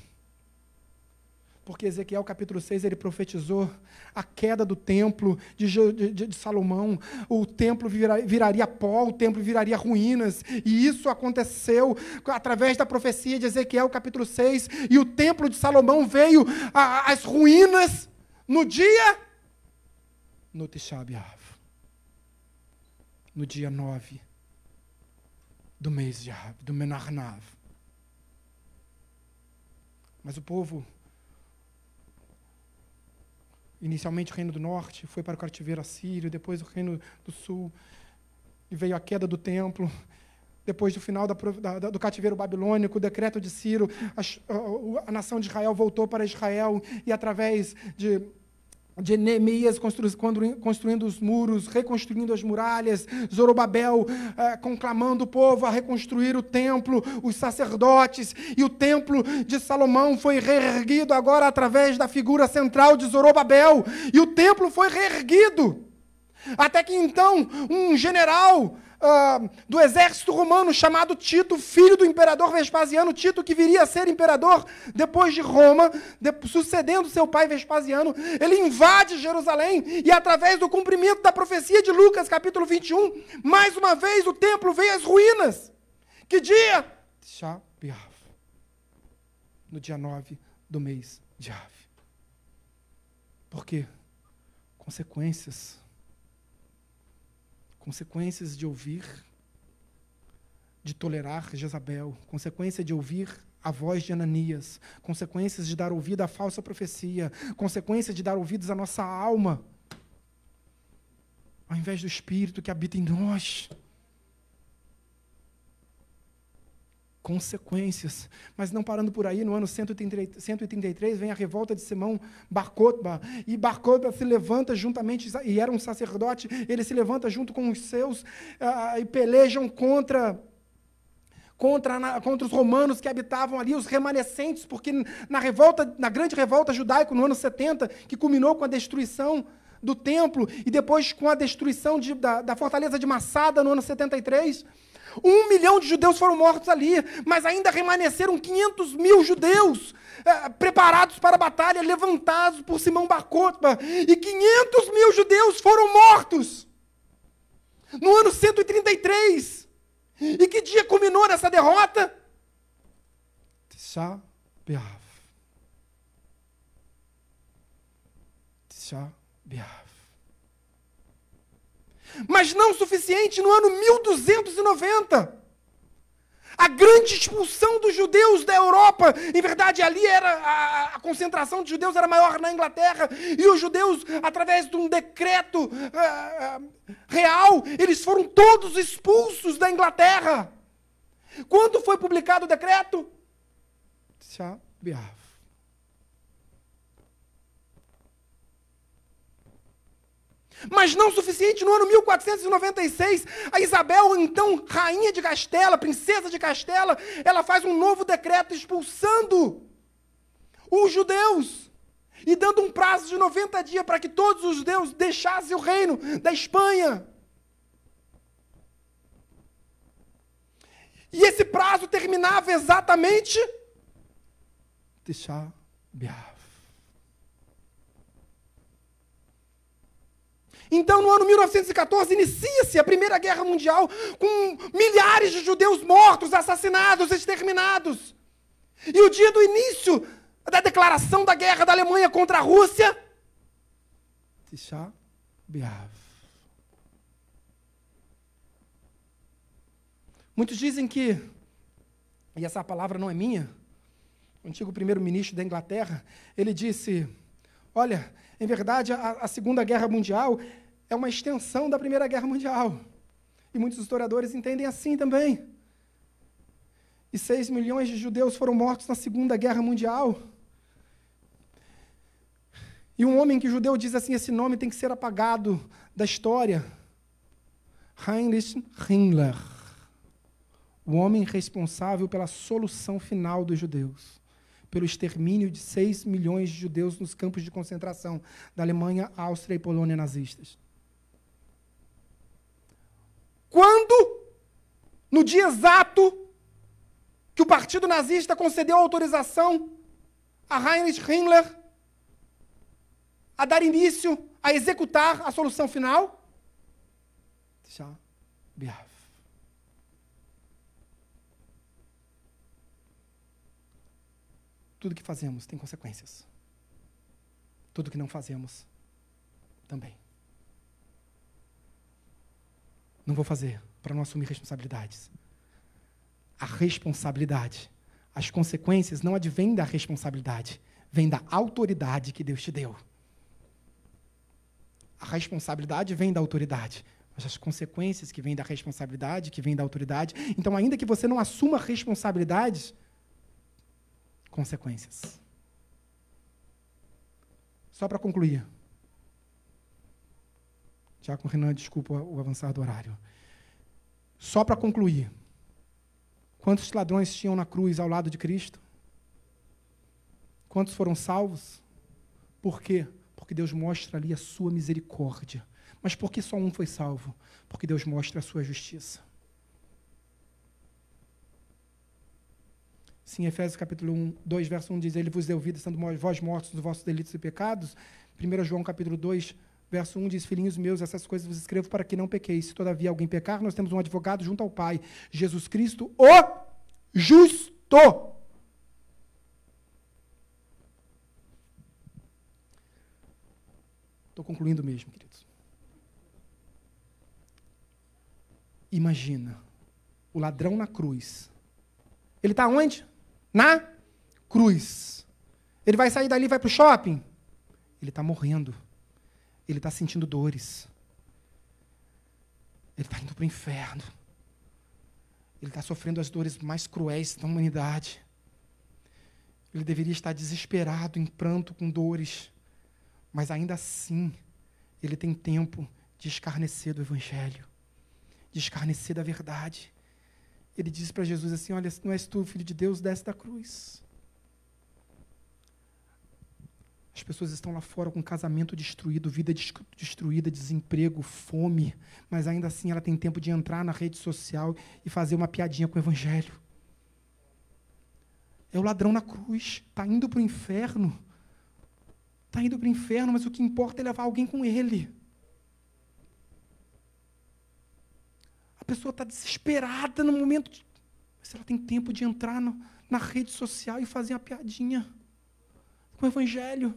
porque Ezequiel capítulo 6 ele profetizou a queda do templo de, de, de Salomão, o templo vira, viraria pó, o templo viraria ruínas, e isso aconteceu através da profecia de Ezequiel capítulo 6, e o templo de Salomão veio às ruínas no dia no B'Av, no dia 9 do mês de Av, do Menarnav. Mas o povo Inicialmente o reino do norte foi para o cativeiro assírio, depois o reino do sul, e veio a queda do templo. Depois do final da, da, do cativeiro babilônico, o decreto de Ciro, a, a, a, nação de Israel voltou para Israel, e através de de Neemias construindo os muros, reconstruindo as muralhas, Zorobabel eh, conclamando o povo a reconstruir o templo, os sacerdotes, e o templo de Salomão foi reerguido agora através da figura central de Zorobabel, e o templo foi reerguido. Até que então um general uh, do exército romano chamado Tito, filho do imperador Vespasiano, Tito que viria a ser imperador depois de Roma, de, sucedendo seu pai Vespasiano, ele invade Jerusalém e através do cumprimento da profecia de Lucas, capítulo 21, mais uma vez o templo veio às ruínas. Que dia? No dia 9 do mês de Av. Por quê? Consequências consequências de ouvir, de tolerar Jezabel, consequência de ouvir a voz de Ananias, consequências de dar ouvido à falsa profecia, consequência de dar ouvidos à nossa alma, ao invés do Espírito que habita em nós. Consequências. Mas não parando por aí, no ano 133 vem a revolta de Simão Barcotba, e Barcotba se levanta juntamente, e era um sacerdote, ele se levanta junto com os seus uh, e pelejam contra contra, contra os romanos que habitavam ali, os remanescentes, porque na revolta, na grande revolta judaica, no ano 70, que culminou com a destruição do templo, e depois com a destruição de, da, da fortaleza de Massada no ano 73, um milhão de judeus foram mortos ali, mas ainda remanesceram 500 mil judeus é, preparados para a batalha, levantados por Simão Barcotba. E 500 mil judeus foram mortos no ano 133. E que dia culminou nessa derrota? Tisha B'Av. Tisha B'Av. Mas não suficiente no ano 1290. A grande expulsão dos judeus da Europa, em verdade, ali era a, a, concentração de judeus era maior na Inglaterra, e os judeus, através de um decreto uh, uh, real, eles foram todos expulsos da Inglaterra. Quando foi publicado o decreto? Shabiav. Mas não o suficiente, no ano 1496, a Isabel, então rainha de Castela, princesa de Castela, ela faz um novo decreto expulsando os judeus e dando um prazo de 90 dias para que todos os judeus deixassem o reino da Espanha. E esse prazo terminava exatamente deixar Então, no ano 1914, inicia-se a Primeira Guerra Mundial com milhares de judeus mortos, assassinados, exterminados. E o dia do início da declaração da guerra da Alemanha contra a Rússia? Tisha. Muitos dizem que, e essa palavra não é minha, o antigo primeiro-ministro da Inglaterra, ele disse: Olha, em verdade, a, a Segunda Guerra Mundial é uma extensão da Primeira Guerra Mundial. E muitos historiadores entendem assim também. E seis milhões de judeus foram mortos na Segunda Guerra Mundial. E um homem que judeu diz assim: esse nome tem que ser apagado da história. Heinrich Himmler, o homem responsável pela solução final dos judeus pelo extermínio de 6 milhões de judeus nos campos de concentração da Alemanha, Áustria e Polônia nazistas. Quando, no dia exato que o partido nazista concedeu autorização a Heinrich Himmler a dar início a executar a solução final? Já, Tudo que fazemos tem consequências. Tudo que não fazemos também. Não vou fazer para não assumir responsabilidades. A responsabilidade, as consequências não advêm da responsabilidade, vem da autoridade que Deus te deu. A responsabilidade vem da autoridade, mas as consequências que vêm da responsabilidade, que vêm da autoridade. Então, ainda que você não assuma responsabilidades, consequências. Só para concluir, Tiago Renan, desculpa o avançar do horário. Só para concluir. Quantos ladrões tinham na cruz ao lado de Cristo? Quantos foram salvos? Por quê? Porque Deus mostra ali a sua misericórdia. Mas por que só um foi salvo? Porque Deus mostra a sua justiça. Sim, Efésios capítulo 1, 2, verso 1 diz: Ele vos deu vida, sendo vós mortos dos vossos delitos e pecados. 1 João capítulo 2, verso 1 diz: Filhinhos meus, essas coisas vos escrevo para que não pequeis. Se todavia alguém pecar, nós temos um advogado junto ao Pai, Jesus Cristo, o justo. Estou concluindo mesmo, queridos. Imagina o ladrão na cruz. Ele está onde? Na cruz. Ele vai sair dali e vai para o shopping? Ele está morrendo. Ele está sentindo dores. Ele está indo para o inferno. Ele está sofrendo as dores mais cruéis da humanidade. Ele deveria estar desesperado, em pranto, com dores. Mas ainda assim, ele tem tempo de escarnecer do Evangelho, de escarnecer da verdade ele disse para Jesus assim: Olha, não és tu, filho de Deus, desce da cruz. As pessoas estão lá fora com casamento destruído, vida destruída, desemprego, fome, mas ainda assim ela tem tempo de entrar na rede social e fazer uma piadinha com o Evangelho. É o ladrão na cruz, está indo para o inferno. Está indo para o inferno, mas o que importa é levar alguém com ele. Pessoa está desesperada no momento. De... Mas ela tem tempo de entrar no, na rede social e fazer uma piadinha com o Evangelho.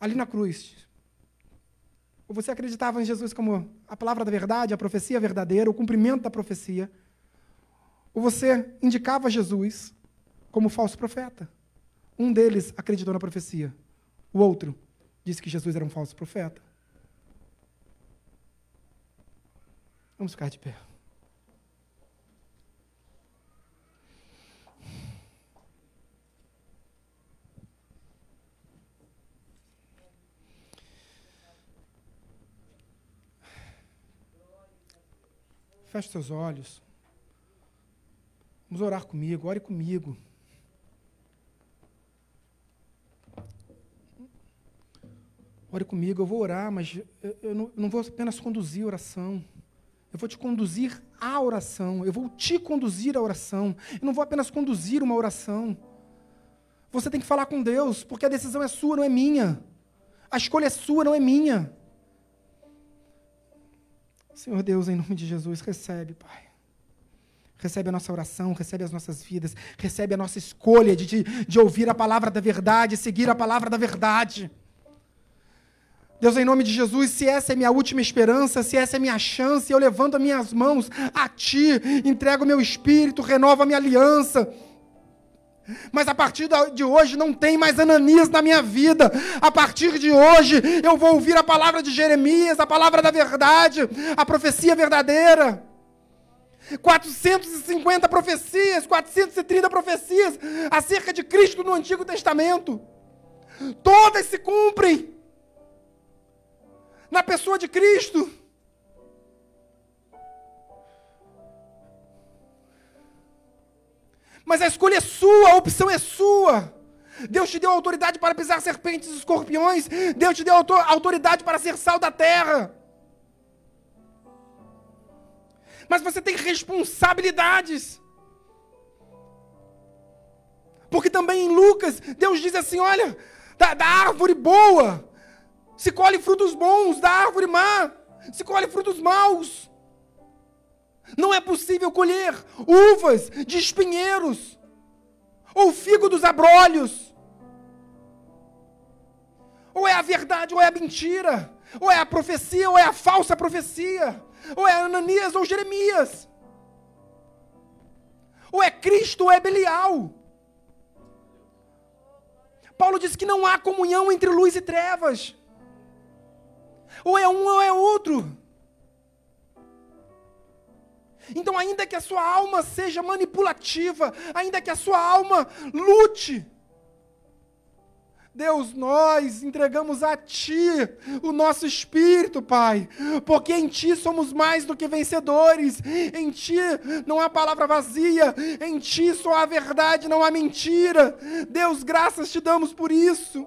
Ali na cruz. Ou você acreditava em Jesus como a palavra da verdade, a profecia verdadeira, o cumprimento da profecia. Ou você indicava Jesus como falso profeta. Um deles acreditou na profecia, o outro disse que Jesus era um falso profeta. Vamos ficar de pé. Feche seus olhos. Vamos orar comigo, ore comigo. Ore comigo, eu vou orar, mas eu não, eu não vou apenas conduzir a oração. Eu vou te conduzir à oração. Eu vou te conduzir à oração. Eu não vou apenas conduzir uma oração. Você tem que falar com Deus, porque a decisão é sua, não é minha. A escolha é sua, não é minha. Senhor Deus, em nome de Jesus, recebe, Pai. Recebe a nossa oração, recebe as nossas vidas, recebe a nossa escolha de, de, de ouvir a palavra da verdade, seguir a palavra da verdade. Deus, em nome de Jesus, se essa é minha última esperança, se essa é minha chance, eu levanto as minhas mãos a Ti, entrego o meu espírito, renovo a minha aliança. Mas a partir de hoje não tem mais Ananias na minha vida. A partir de hoje eu vou ouvir a palavra de Jeremias, a palavra da verdade, a profecia verdadeira. 450 profecias, 430 profecias acerca de Cristo no Antigo Testamento. Todas se cumprem na pessoa de Cristo. Mas a escolha é sua, a opção é sua. Deus te deu autoridade para pisar serpentes e escorpiões. Deus te deu autoridade para ser sal da terra. Mas você tem responsabilidades. Porque também em Lucas, Deus diz assim: olha, da, da árvore boa se colhe frutos bons da árvore má, se colhe frutos maus. Não é possível colher uvas de espinheiros, ou figo dos abrolhos. Ou é a verdade, ou é a mentira, ou é a profecia, ou é a falsa profecia, ou é Ananias ou Jeremias, ou é Cristo, ou é Belial. Paulo diz que não há comunhão entre luz e trevas. Ou é um ou é outro. Então, ainda que a sua alma seja manipulativa, ainda que a sua alma lute, Deus, nós entregamos a Ti o nosso espírito, Pai, porque em Ti somos mais do que vencedores, em Ti não há palavra vazia, em Ti só há verdade, não há mentira. Deus, graças te damos por isso.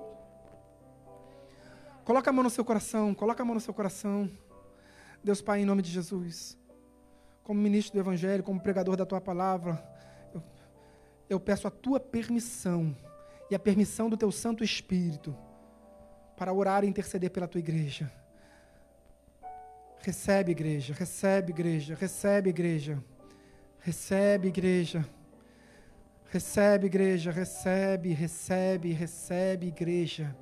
Coloca a mão no seu coração, coloca a mão no seu coração. Deus Pai, em nome de Jesus, como ministro do Evangelho, como pregador da Tua palavra, eu, eu peço a Tua permissão e a permissão do teu Santo Espírito para orar e interceder pela tua igreja. Recebe, igreja, recebe, igreja, recebe, igreja, recebe, igreja, recebe, igreja, recebe, recebe, recebe, igreja,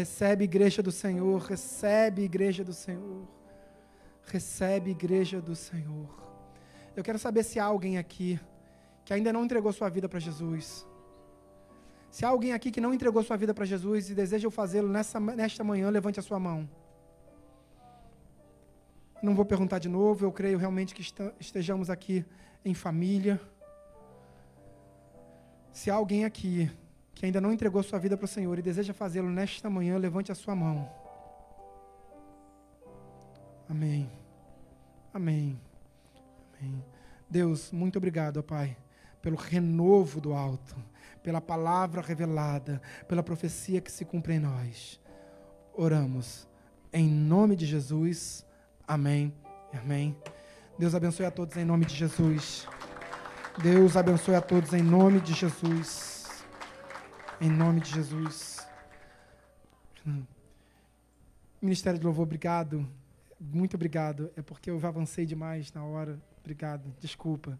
recebe, igreja do Senhor, recebe, igreja do Senhor, recebe, igreja do Senhor. Eu quero saber se há alguém aqui que ainda não entregou sua vida para Jesus se há alguém aqui que não entregou sua vida para Jesus e deseja fazê-lo nesta manhã, levante a sua mão. Não vou perguntar de novo, eu creio realmente que estejamos aqui em família. Se há alguém aqui que ainda não entregou sua vida para o Senhor e deseja fazê-lo nesta manhã, levante a sua mão. Amém. Amém. Amém. Deus, muito obrigado, Pai, pelo renovo do alto pela palavra revelada, pela profecia que se cumpre em nós. Oramos. Em nome de Jesus. Amém. Amém. Deus abençoe a todos em nome de Jesus. Deus abençoe a todos em nome de Jesus. Em nome de Jesus. Ministério de Louvor, obrigado. Muito obrigado. É porque eu avancei demais na hora. Obrigado. Desculpa.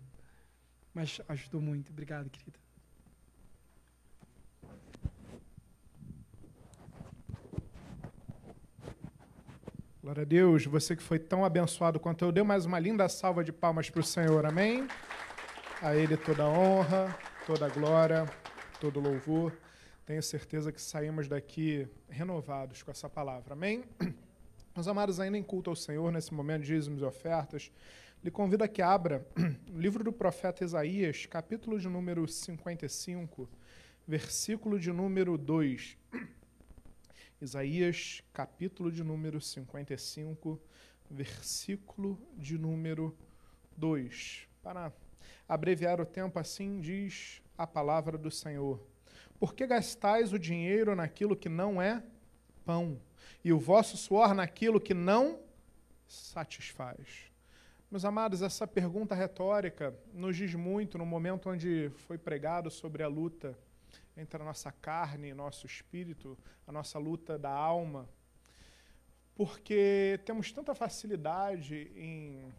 Mas ajudou muito. Obrigado, querida. Glória a Deus, você que foi tão abençoado quanto eu, dê mais uma linda salva de palmas para o Senhor, amém? A Ele toda a honra, toda a glória, todo o louvor. Tenho certeza que saímos daqui renovados com essa palavra, amém? [clears throat] Meus amados, ainda em culto ao Senhor, nesse momento de dízimos e ofertas, lhe convido a que abra [clears throat] o livro do profeta Isaías, capítulo de número 55, versículo de número 2. [clears throat] Isaías, capítulo de número 55, versículo de número 2. Para abreviar o tempo, assim diz a palavra do Senhor. Por que gastais o dinheiro naquilo que não é pão, e o vosso suor naquilo que não satisfaz? Meus amados, essa pergunta retórica nos diz muito no momento onde foi pregado sobre a luta entre a nossa carne e nosso espírito, a nossa luta da alma, porque temos tanta facilidade em,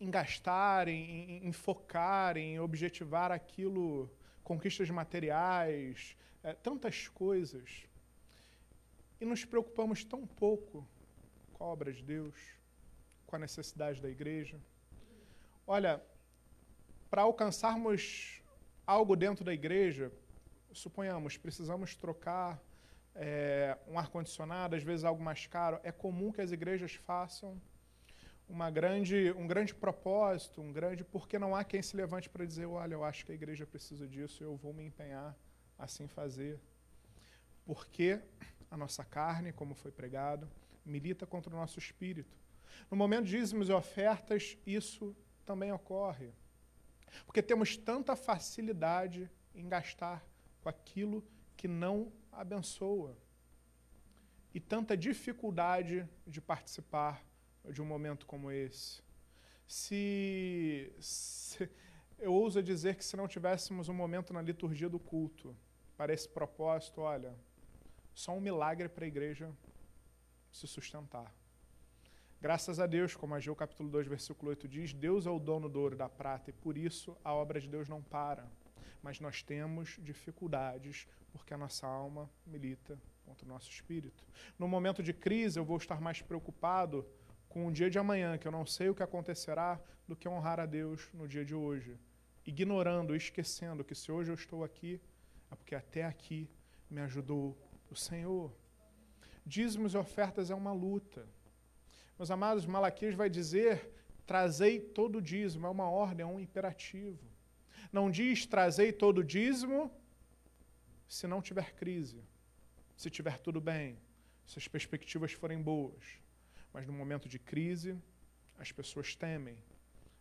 em gastar, em, em focar, em objetivar aquilo, conquistas materiais, é, tantas coisas, e nos preocupamos tão pouco com a obra de Deus, com a necessidade da igreja. Olha, para alcançarmos algo dentro da igreja, suponhamos, precisamos trocar é, um ar-condicionado, às vezes algo mais caro, é comum que as igrejas façam uma grande, um grande propósito, um grande, porque não há quem se levante para dizer, olha, eu acho que a igreja precisa disso, eu vou me empenhar assim fazer. Porque a nossa carne, como foi pregado, milita contra o nosso espírito. No momento de dízimos e ofertas, isso também ocorre. Porque temos tanta facilidade em gastar com aquilo que não abençoa. E tanta dificuldade de participar de um momento como esse. Se, se, eu ouso dizer que se não tivéssemos um momento na liturgia do culto para esse propósito, olha, só um milagre para a igreja se sustentar. Graças a Deus, como Ageu capítulo 2, versículo 8 diz, Deus é o dono do ouro e da prata, e por isso a obra de Deus não para mas nós temos dificuldades porque a nossa alma milita contra o nosso espírito. No momento de crise, eu vou estar mais preocupado com o dia de amanhã, que eu não sei o que acontecerá, do que honrar a Deus no dia de hoje. Ignorando, esquecendo que se hoje eu estou aqui, é porque até aqui me ajudou o Senhor. Dízimos e ofertas é uma luta. Meus amados, Malaquias vai dizer: trazei todo o dízimo, é uma ordem, é um imperativo. Não diz trazei todo o dízimo se não tiver crise. se tiver tudo bem, se as perspectivas forem boas. Mas no momento de crise, as pessoas temem.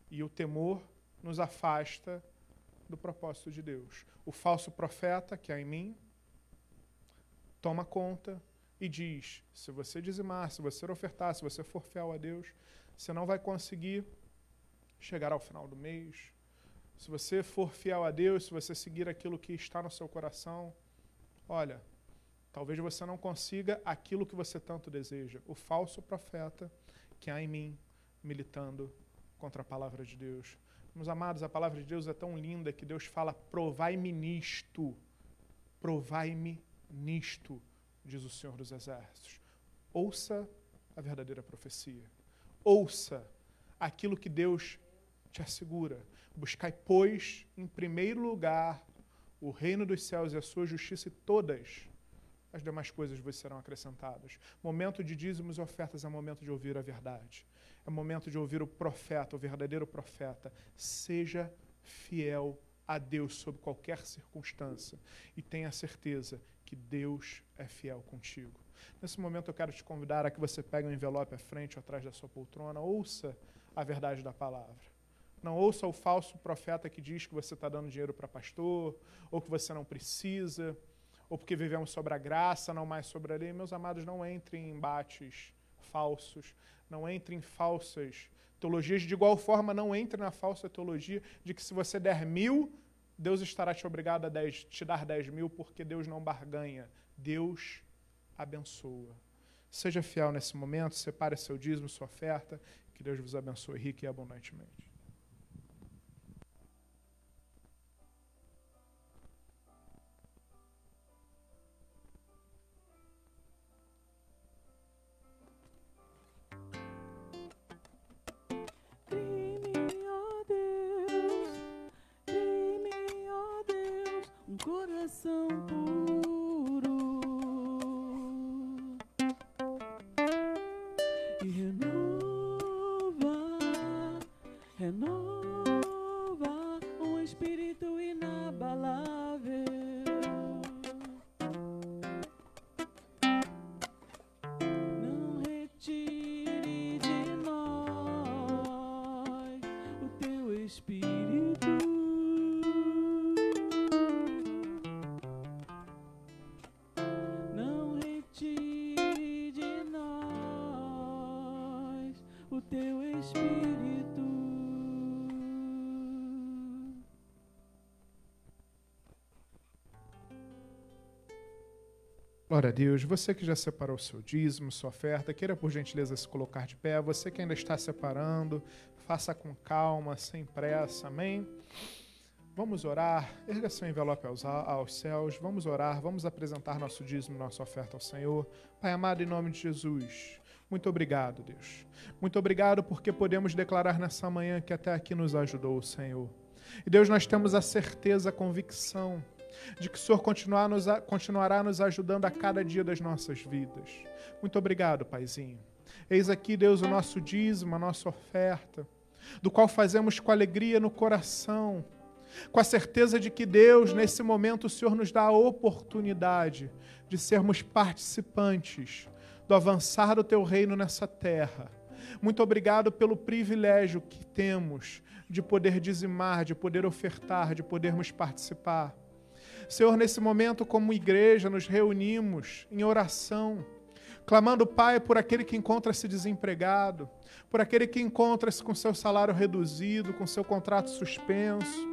E o temor nos afasta do propósito de Deus. O falso profeta, que há em mim, toma conta e diz: se você dizimar, se você ofertar, se você for fiel a Deus, você não vai conseguir chegar ao final do mês. Se você for fiel a Deus, se você seguir aquilo que está no seu coração, olha, talvez você não consiga aquilo que você tanto deseja. O falso profeta que há em mim militando contra a palavra de Deus. Meus amados, a palavra de Deus é tão linda que Deus fala: provai-me nisto, provai-me nisto, diz o Senhor dos Exércitos. Ouça a verdadeira profecia. Ouça aquilo que Deus te assegura. Buscai, pois, em primeiro lugar o reino dos céus e a sua justiça, e todas as demais coisas vos serão acrescentadas. Momento de dízimos e ofertas é momento de ouvir a verdade. É momento de ouvir o profeta, o verdadeiro profeta. Seja fiel a Deus sob qualquer circunstância e tenha certeza que Deus é fiel contigo. Nesse momento eu quero te convidar a que você pegue um envelope à frente ou atrás da sua poltrona, ouça a verdade da palavra. Não ouça o falso profeta que diz que você está dando dinheiro para pastor, ou que você não precisa, ou porque vivemos sobre a graça, não mais sobre a lei. Meus amados, não entrem em embates falsos, não entre em falsas teologias. De igual forma, não entre na falsa teologia de que se você der mil, Deus estará te obrigado a dez, te dar dez mil, porque Deus não barganha. Deus abençoa. Seja fiel nesse momento, separe seu dízimo, sua oferta, que Deus vos abençoe rico e abundantemente. Deus. Você que já separou seu dízimo, sua oferta, queira por gentileza se colocar de pé. Você que ainda está separando, faça com calma, sem pressa. Amém? Vamos orar. Erga seu envelope aos, aos céus. Vamos orar. Vamos apresentar nosso dízimo, nossa oferta ao Senhor. Pai amado, em nome de Jesus. Muito obrigado, Deus. Muito obrigado porque podemos declarar nessa manhã que até aqui nos ajudou o Senhor. E Deus, nós temos a certeza, a convicção de que o Senhor continuar nos, continuará nos ajudando a cada dia das nossas vidas. Muito obrigado, Paizinho. Eis aqui, Deus, o nosso dízimo, a nossa oferta, do qual fazemos com alegria no coração, com a certeza de que, Deus, nesse momento, o Senhor nos dá a oportunidade de sermos participantes do avançar do teu reino nessa terra. Muito obrigado pelo privilégio que temos de poder dizimar, de poder ofertar, de podermos participar. Senhor, nesse momento, como igreja, nos reunimos em oração, clamando, Pai, por aquele que encontra-se desempregado, por aquele que encontra-se com seu salário reduzido, com seu contrato suspenso.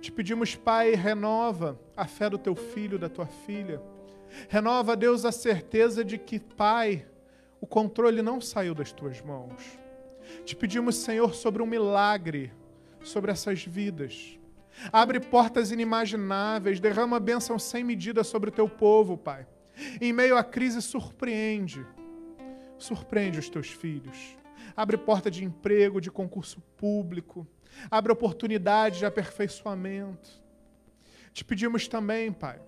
Te pedimos, Pai, renova a fé do teu filho, da tua filha. Renova, Deus, a certeza de que, Pai, o controle não saiu das tuas mãos. Te pedimos, Senhor, sobre um milagre sobre essas vidas. Abre portas inimagináveis, derrama bênção sem medida sobre o teu povo, Pai. Em meio à crise, surpreende. Surpreende os teus filhos. Abre porta de emprego, de concurso público. Abre oportunidade de aperfeiçoamento. Te pedimos também, Pai,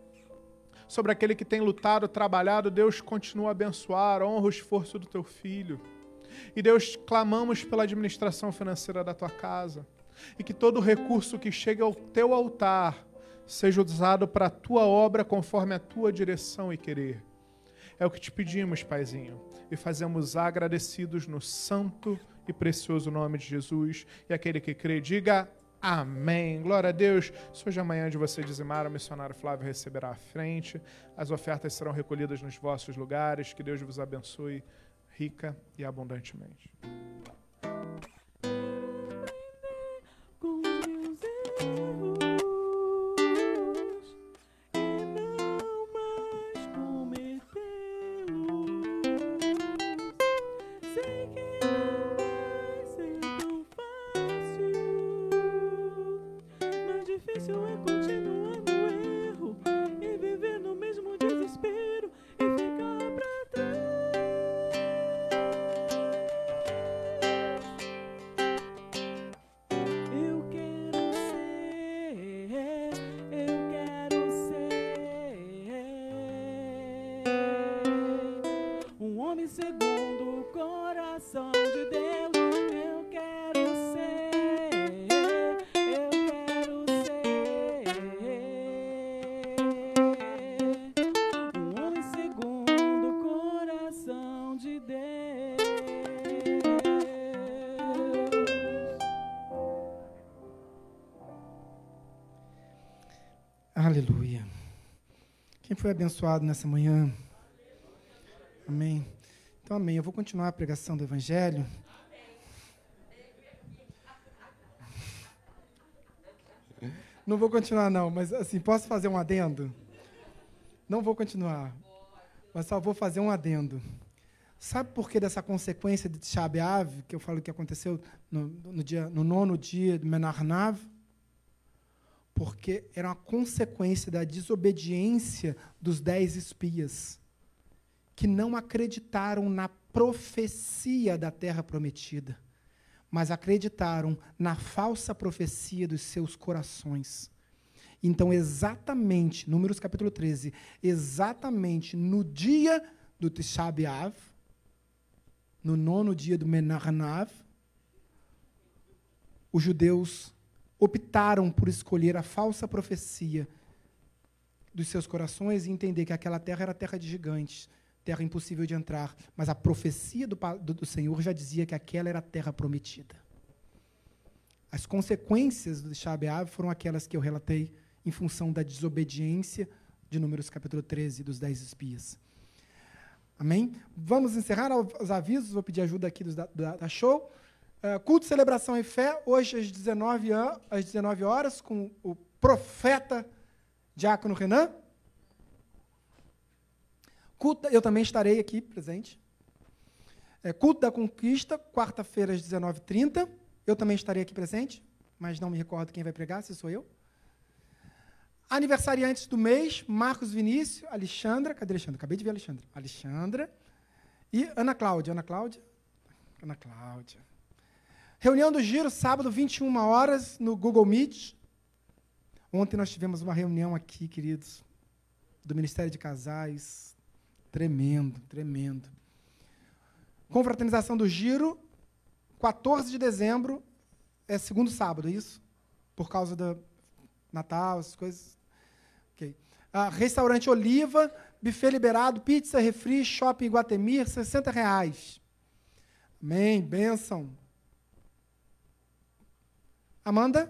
sobre aquele que tem lutado, trabalhado, Deus continua a abençoar, honra o esforço do teu filho. E Deus, clamamos pela administração financeira da tua casa e que todo recurso que chegue ao teu altar seja usado para a tua obra conforme a tua direção e querer. É o que te pedimos, Paizinho, e fazemos agradecidos no santo e precioso nome de Jesus. E aquele que crê, diga Amém. Glória a Deus. Se hoje amanhã de você dizimar, o missionário Flávio receberá à frente. As ofertas serão recolhidas nos vossos lugares. Que Deus vos abençoe rica e abundantemente. Foi abençoado nessa manhã? Amém. Então, amém. Eu vou continuar a pregação do Evangelho. Não vou continuar, não, mas assim, posso fazer um adendo? Não vou continuar, mas só vou fazer um adendo. Sabe por que dessa consequência de Shabeav, que eu falo que aconteceu no, no, dia, no nono dia de Menarnav? Porque era uma consequência da desobediência dos dez espias, que não acreditaram na profecia da terra prometida, mas acreditaram na falsa profecia dos seus corações. Então, exatamente, Números capítulo 13, exatamente no dia do Tisha B'Av, no nono dia do Menarnav, os judeus optaram por escolher a falsa profecia dos seus corações e entender que aquela terra era terra de gigantes, terra impossível de entrar. Mas a profecia do, do, do Senhor já dizia que aquela era a terra prometida. As consequências do Shabeab foram aquelas que eu relatei em função da desobediência de Números capítulo 13, dos dez espias. Amém? Vamos encerrar os avisos, vou pedir ajuda aqui da, da, da show. Uh, culto, celebração e fé, hoje às 19, às 19 horas, com o profeta Diácono Renan. Culto, eu também estarei aqui presente. É, culto da Conquista, quarta-feira às 19h30. Eu também estarei aqui presente, mas não me recordo quem vai pregar, se sou eu. Aniversariantes do mês, Marcos Vinícius, Alexandra. Cadê Alexandra? Acabei de ver Alexandra. Alexandra. E Ana Cláudia. Ana Cláudia? Ana Cláudia. Reunião do Giro, sábado, 21 horas, no Google Meet. Ontem nós tivemos uma reunião aqui, queridos, do Ministério de Casais. Tremendo, tremendo. Confraternização do Giro, 14 de dezembro, é segundo sábado, é isso? Por causa do Natal, essas coisas. Ok. Ah, restaurante Oliva, buffet liberado, pizza, refri, shopping Guatemir, 60 reais. Amém, bênção. Amanda?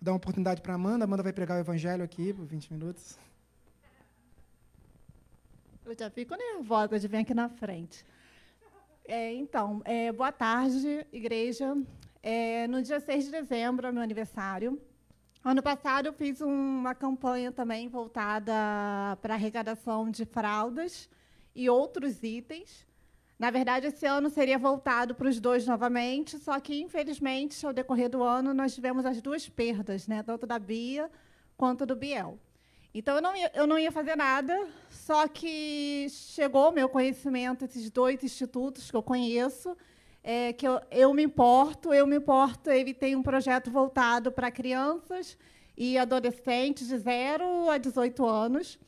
Vou dar uma oportunidade para Amanda. Amanda vai pregar o evangelho aqui por 20 minutos. Eu já fico nervosa de vir aqui na frente. É, então, é, boa tarde, igreja. É, no dia 6 de dezembro, é meu aniversário. Ano passado, eu fiz uma campanha também voltada para arrecadação de fraldas e outros itens. Na verdade, esse ano seria voltado para os dois novamente, só que, infelizmente, ao decorrer do ano, nós tivemos as duas perdas, né? tanto da Bia quanto do Biel. Então, eu não ia, eu não ia fazer nada, só que chegou ao meu conhecimento esses dois institutos que eu conheço, é, que eu, eu me importo, eu me importo, ele tem um projeto voltado para crianças e adolescentes de 0 a 18 anos.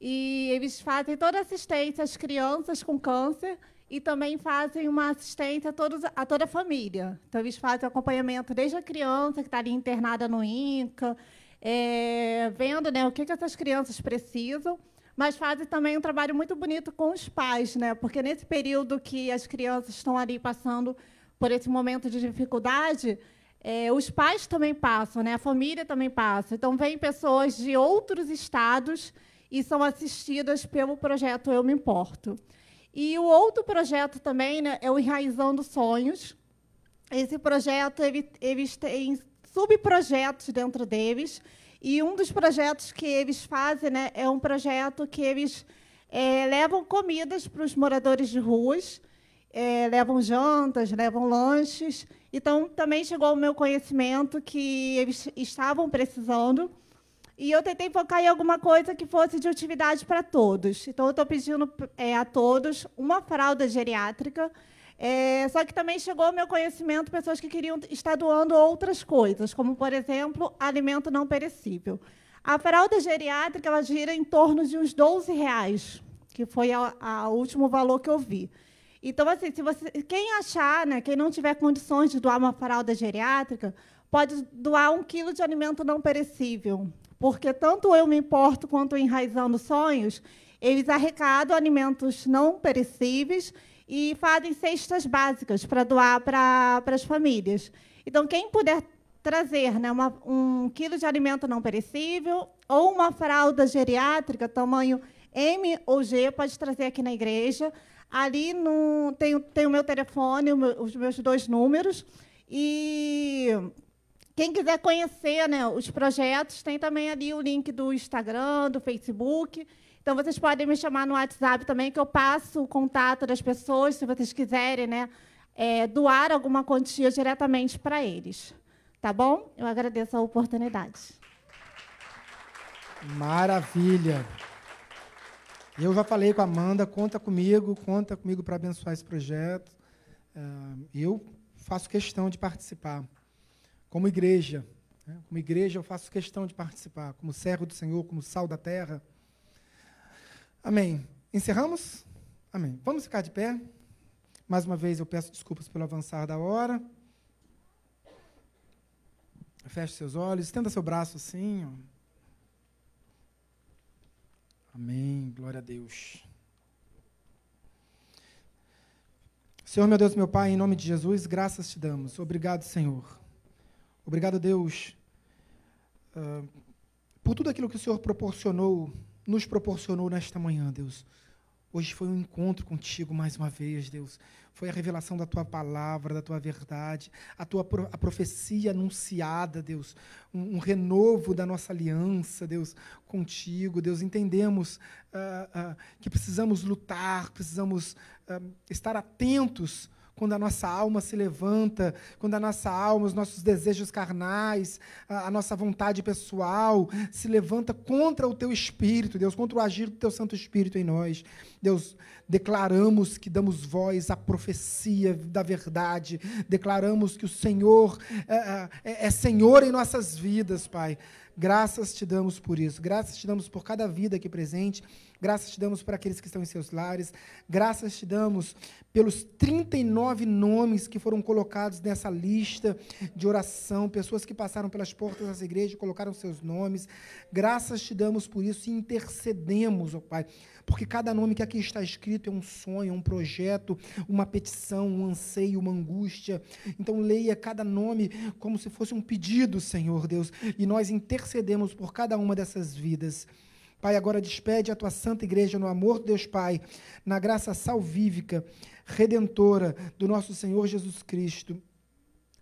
E eles fazem toda assistência às crianças com câncer e também fazem uma assistência a, todos, a toda a família. Então, eles fazem acompanhamento desde a criança, que está ali internada no INCA, é, vendo né, o que, que essas crianças precisam, mas fazem também um trabalho muito bonito com os pais, né? Porque nesse período que as crianças estão ali passando por esse momento de dificuldade, é, os pais também passam, né? A família também passa. Então vêm pessoas de outros estados e são assistidas pelo projeto Eu Me Importo. E o outro projeto também né, é o Enraizando Sonhos. Esse projeto ele, eles têm subprojetos dentro deles e um dos projetos que eles fazem né, é um projeto que eles é, levam comidas para os moradores de ruas, é, levam jantas, levam lanches. Então, também chegou ao meu conhecimento que eles estavam precisando. E eu tentei focar em alguma coisa que fosse de utilidade para todos. Então, eu estou pedindo é, a todos uma fralda geriátrica é, só que também chegou ao meu conhecimento pessoas que queriam estar doando outras coisas, como, por exemplo, alimento não perecível. A fralda geriátrica ela gira em torno de uns 12 reais, que foi o último valor que eu vi. Então, assim, se você, quem achar, né, quem não tiver condições de doar uma fralda geriátrica, pode doar um quilo de alimento não perecível, porque tanto eu me importo quanto Enraizando Sonhos, eles arrecadam alimentos não perecíveis e fazem cestas básicas para doar para as famílias. Então, quem puder trazer né, uma, um quilo de alimento não perecível ou uma fralda geriátrica, tamanho M ou G, pode trazer aqui na igreja. Ali no, tem, tem o meu telefone, o meu, os meus dois números. E quem quiser conhecer né, os projetos, tem também ali o link do Instagram, do Facebook. Então, vocês podem me chamar no WhatsApp também, que eu passo o contato das pessoas, se vocês quiserem né, é, doar alguma quantia diretamente para eles. Tá bom? Eu agradeço a oportunidade. Maravilha. Eu já falei com a Amanda, conta comigo, conta comigo para abençoar esse projeto. É, eu faço questão de participar. Como igreja, né? como igreja eu faço questão de participar. Como servo do Senhor, como sal da terra, Amém. Encerramos? Amém. Vamos ficar de pé? Mais uma vez eu peço desculpas pelo avançar da hora. Feche seus olhos, estenda seu braço assim. Ó. Amém. Glória a Deus. Senhor, meu Deus, meu Pai, em nome de Jesus, graças te damos. Obrigado, Senhor. Obrigado, Deus, uh, por tudo aquilo que o Senhor proporcionou nos proporcionou nesta manhã, Deus. Hoje foi um encontro contigo mais uma vez, Deus. Foi a revelação da tua palavra, da tua verdade, a tua a profecia anunciada, Deus. Um, um renovo da nossa aliança, Deus, contigo, Deus. Entendemos uh, uh, que precisamos lutar, precisamos uh, estar atentos quando a nossa alma se levanta, quando a nossa alma, os nossos desejos carnais, a, a, nossa vontade pessoal se levanta contra o teu espírito, Deus, contra o agir do teu Santo Espírito em nós. Deus, declaramos que damos voz à profecia da verdade, declaramos que o Senhor é, é, é, é Senhor em nossas vidas, Pai. Graças te damos por isso, graças te damos por cada vida aqui presente, graças te damos por aqueles que estão em seus lares, graças te damos pelos 39 nomes que foram colocados nessa lista de oração, pessoas que passaram pelas portas dessa igreja e colocaram seus nomes, graças te damos por isso e intercedemos, ó Pai, porque cada nome que aqui está escrito é um sonho, é um projeto, uma petição, um anseio, uma angústia. Então leia cada nome como se fosse um pedido, Senhor Deus, e nós intercedemos por cada uma dessas vidas. Pai, agora despede a tua santa igreja no amor de Deus Pai, na graça salvífica, redentora do nosso Senhor Jesus Cristo.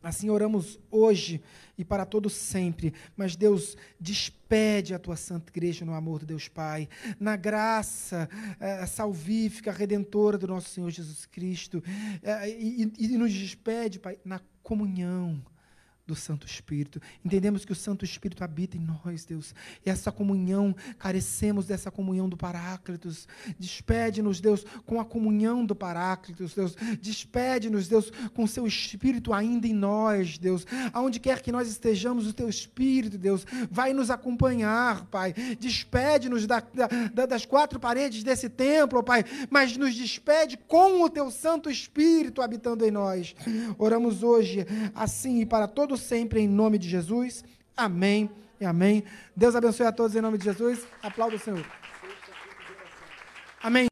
Assim oramos hoje e para todo sempre. Mas Deus, despede a tua santa igreja no amor de Deus Pai, na graça eh, salvífica, redentora do nosso Senhor Jesus Cristo. Eh, e, e, nos despede, Pai, na comunhão do Santo Espírito. Entendemos que o Santo Espírito habita em nós, Deus. E essa comunhão, carecemos dessa comunhão do Paráclitos. Despede-nos, Deus, com a comunhão do Paráclitos, Deus. Despede-nos, Deus, com o seu Espírito ainda em nós, Deus. Aonde quer que nós estejamos, o teu Espírito, Deus, vai nos acompanhar, Pai. Despede-nos da, da, das quatro paredes desse templo, Pai, mas nos despede com o teu Santo Espírito habitando em nós. Oramos hoje assim e para todos sempre em nome de Jesus. Amém e amém. Deus abençoe a todos em nome de Jesus. Aplauda o Senhor. Amém.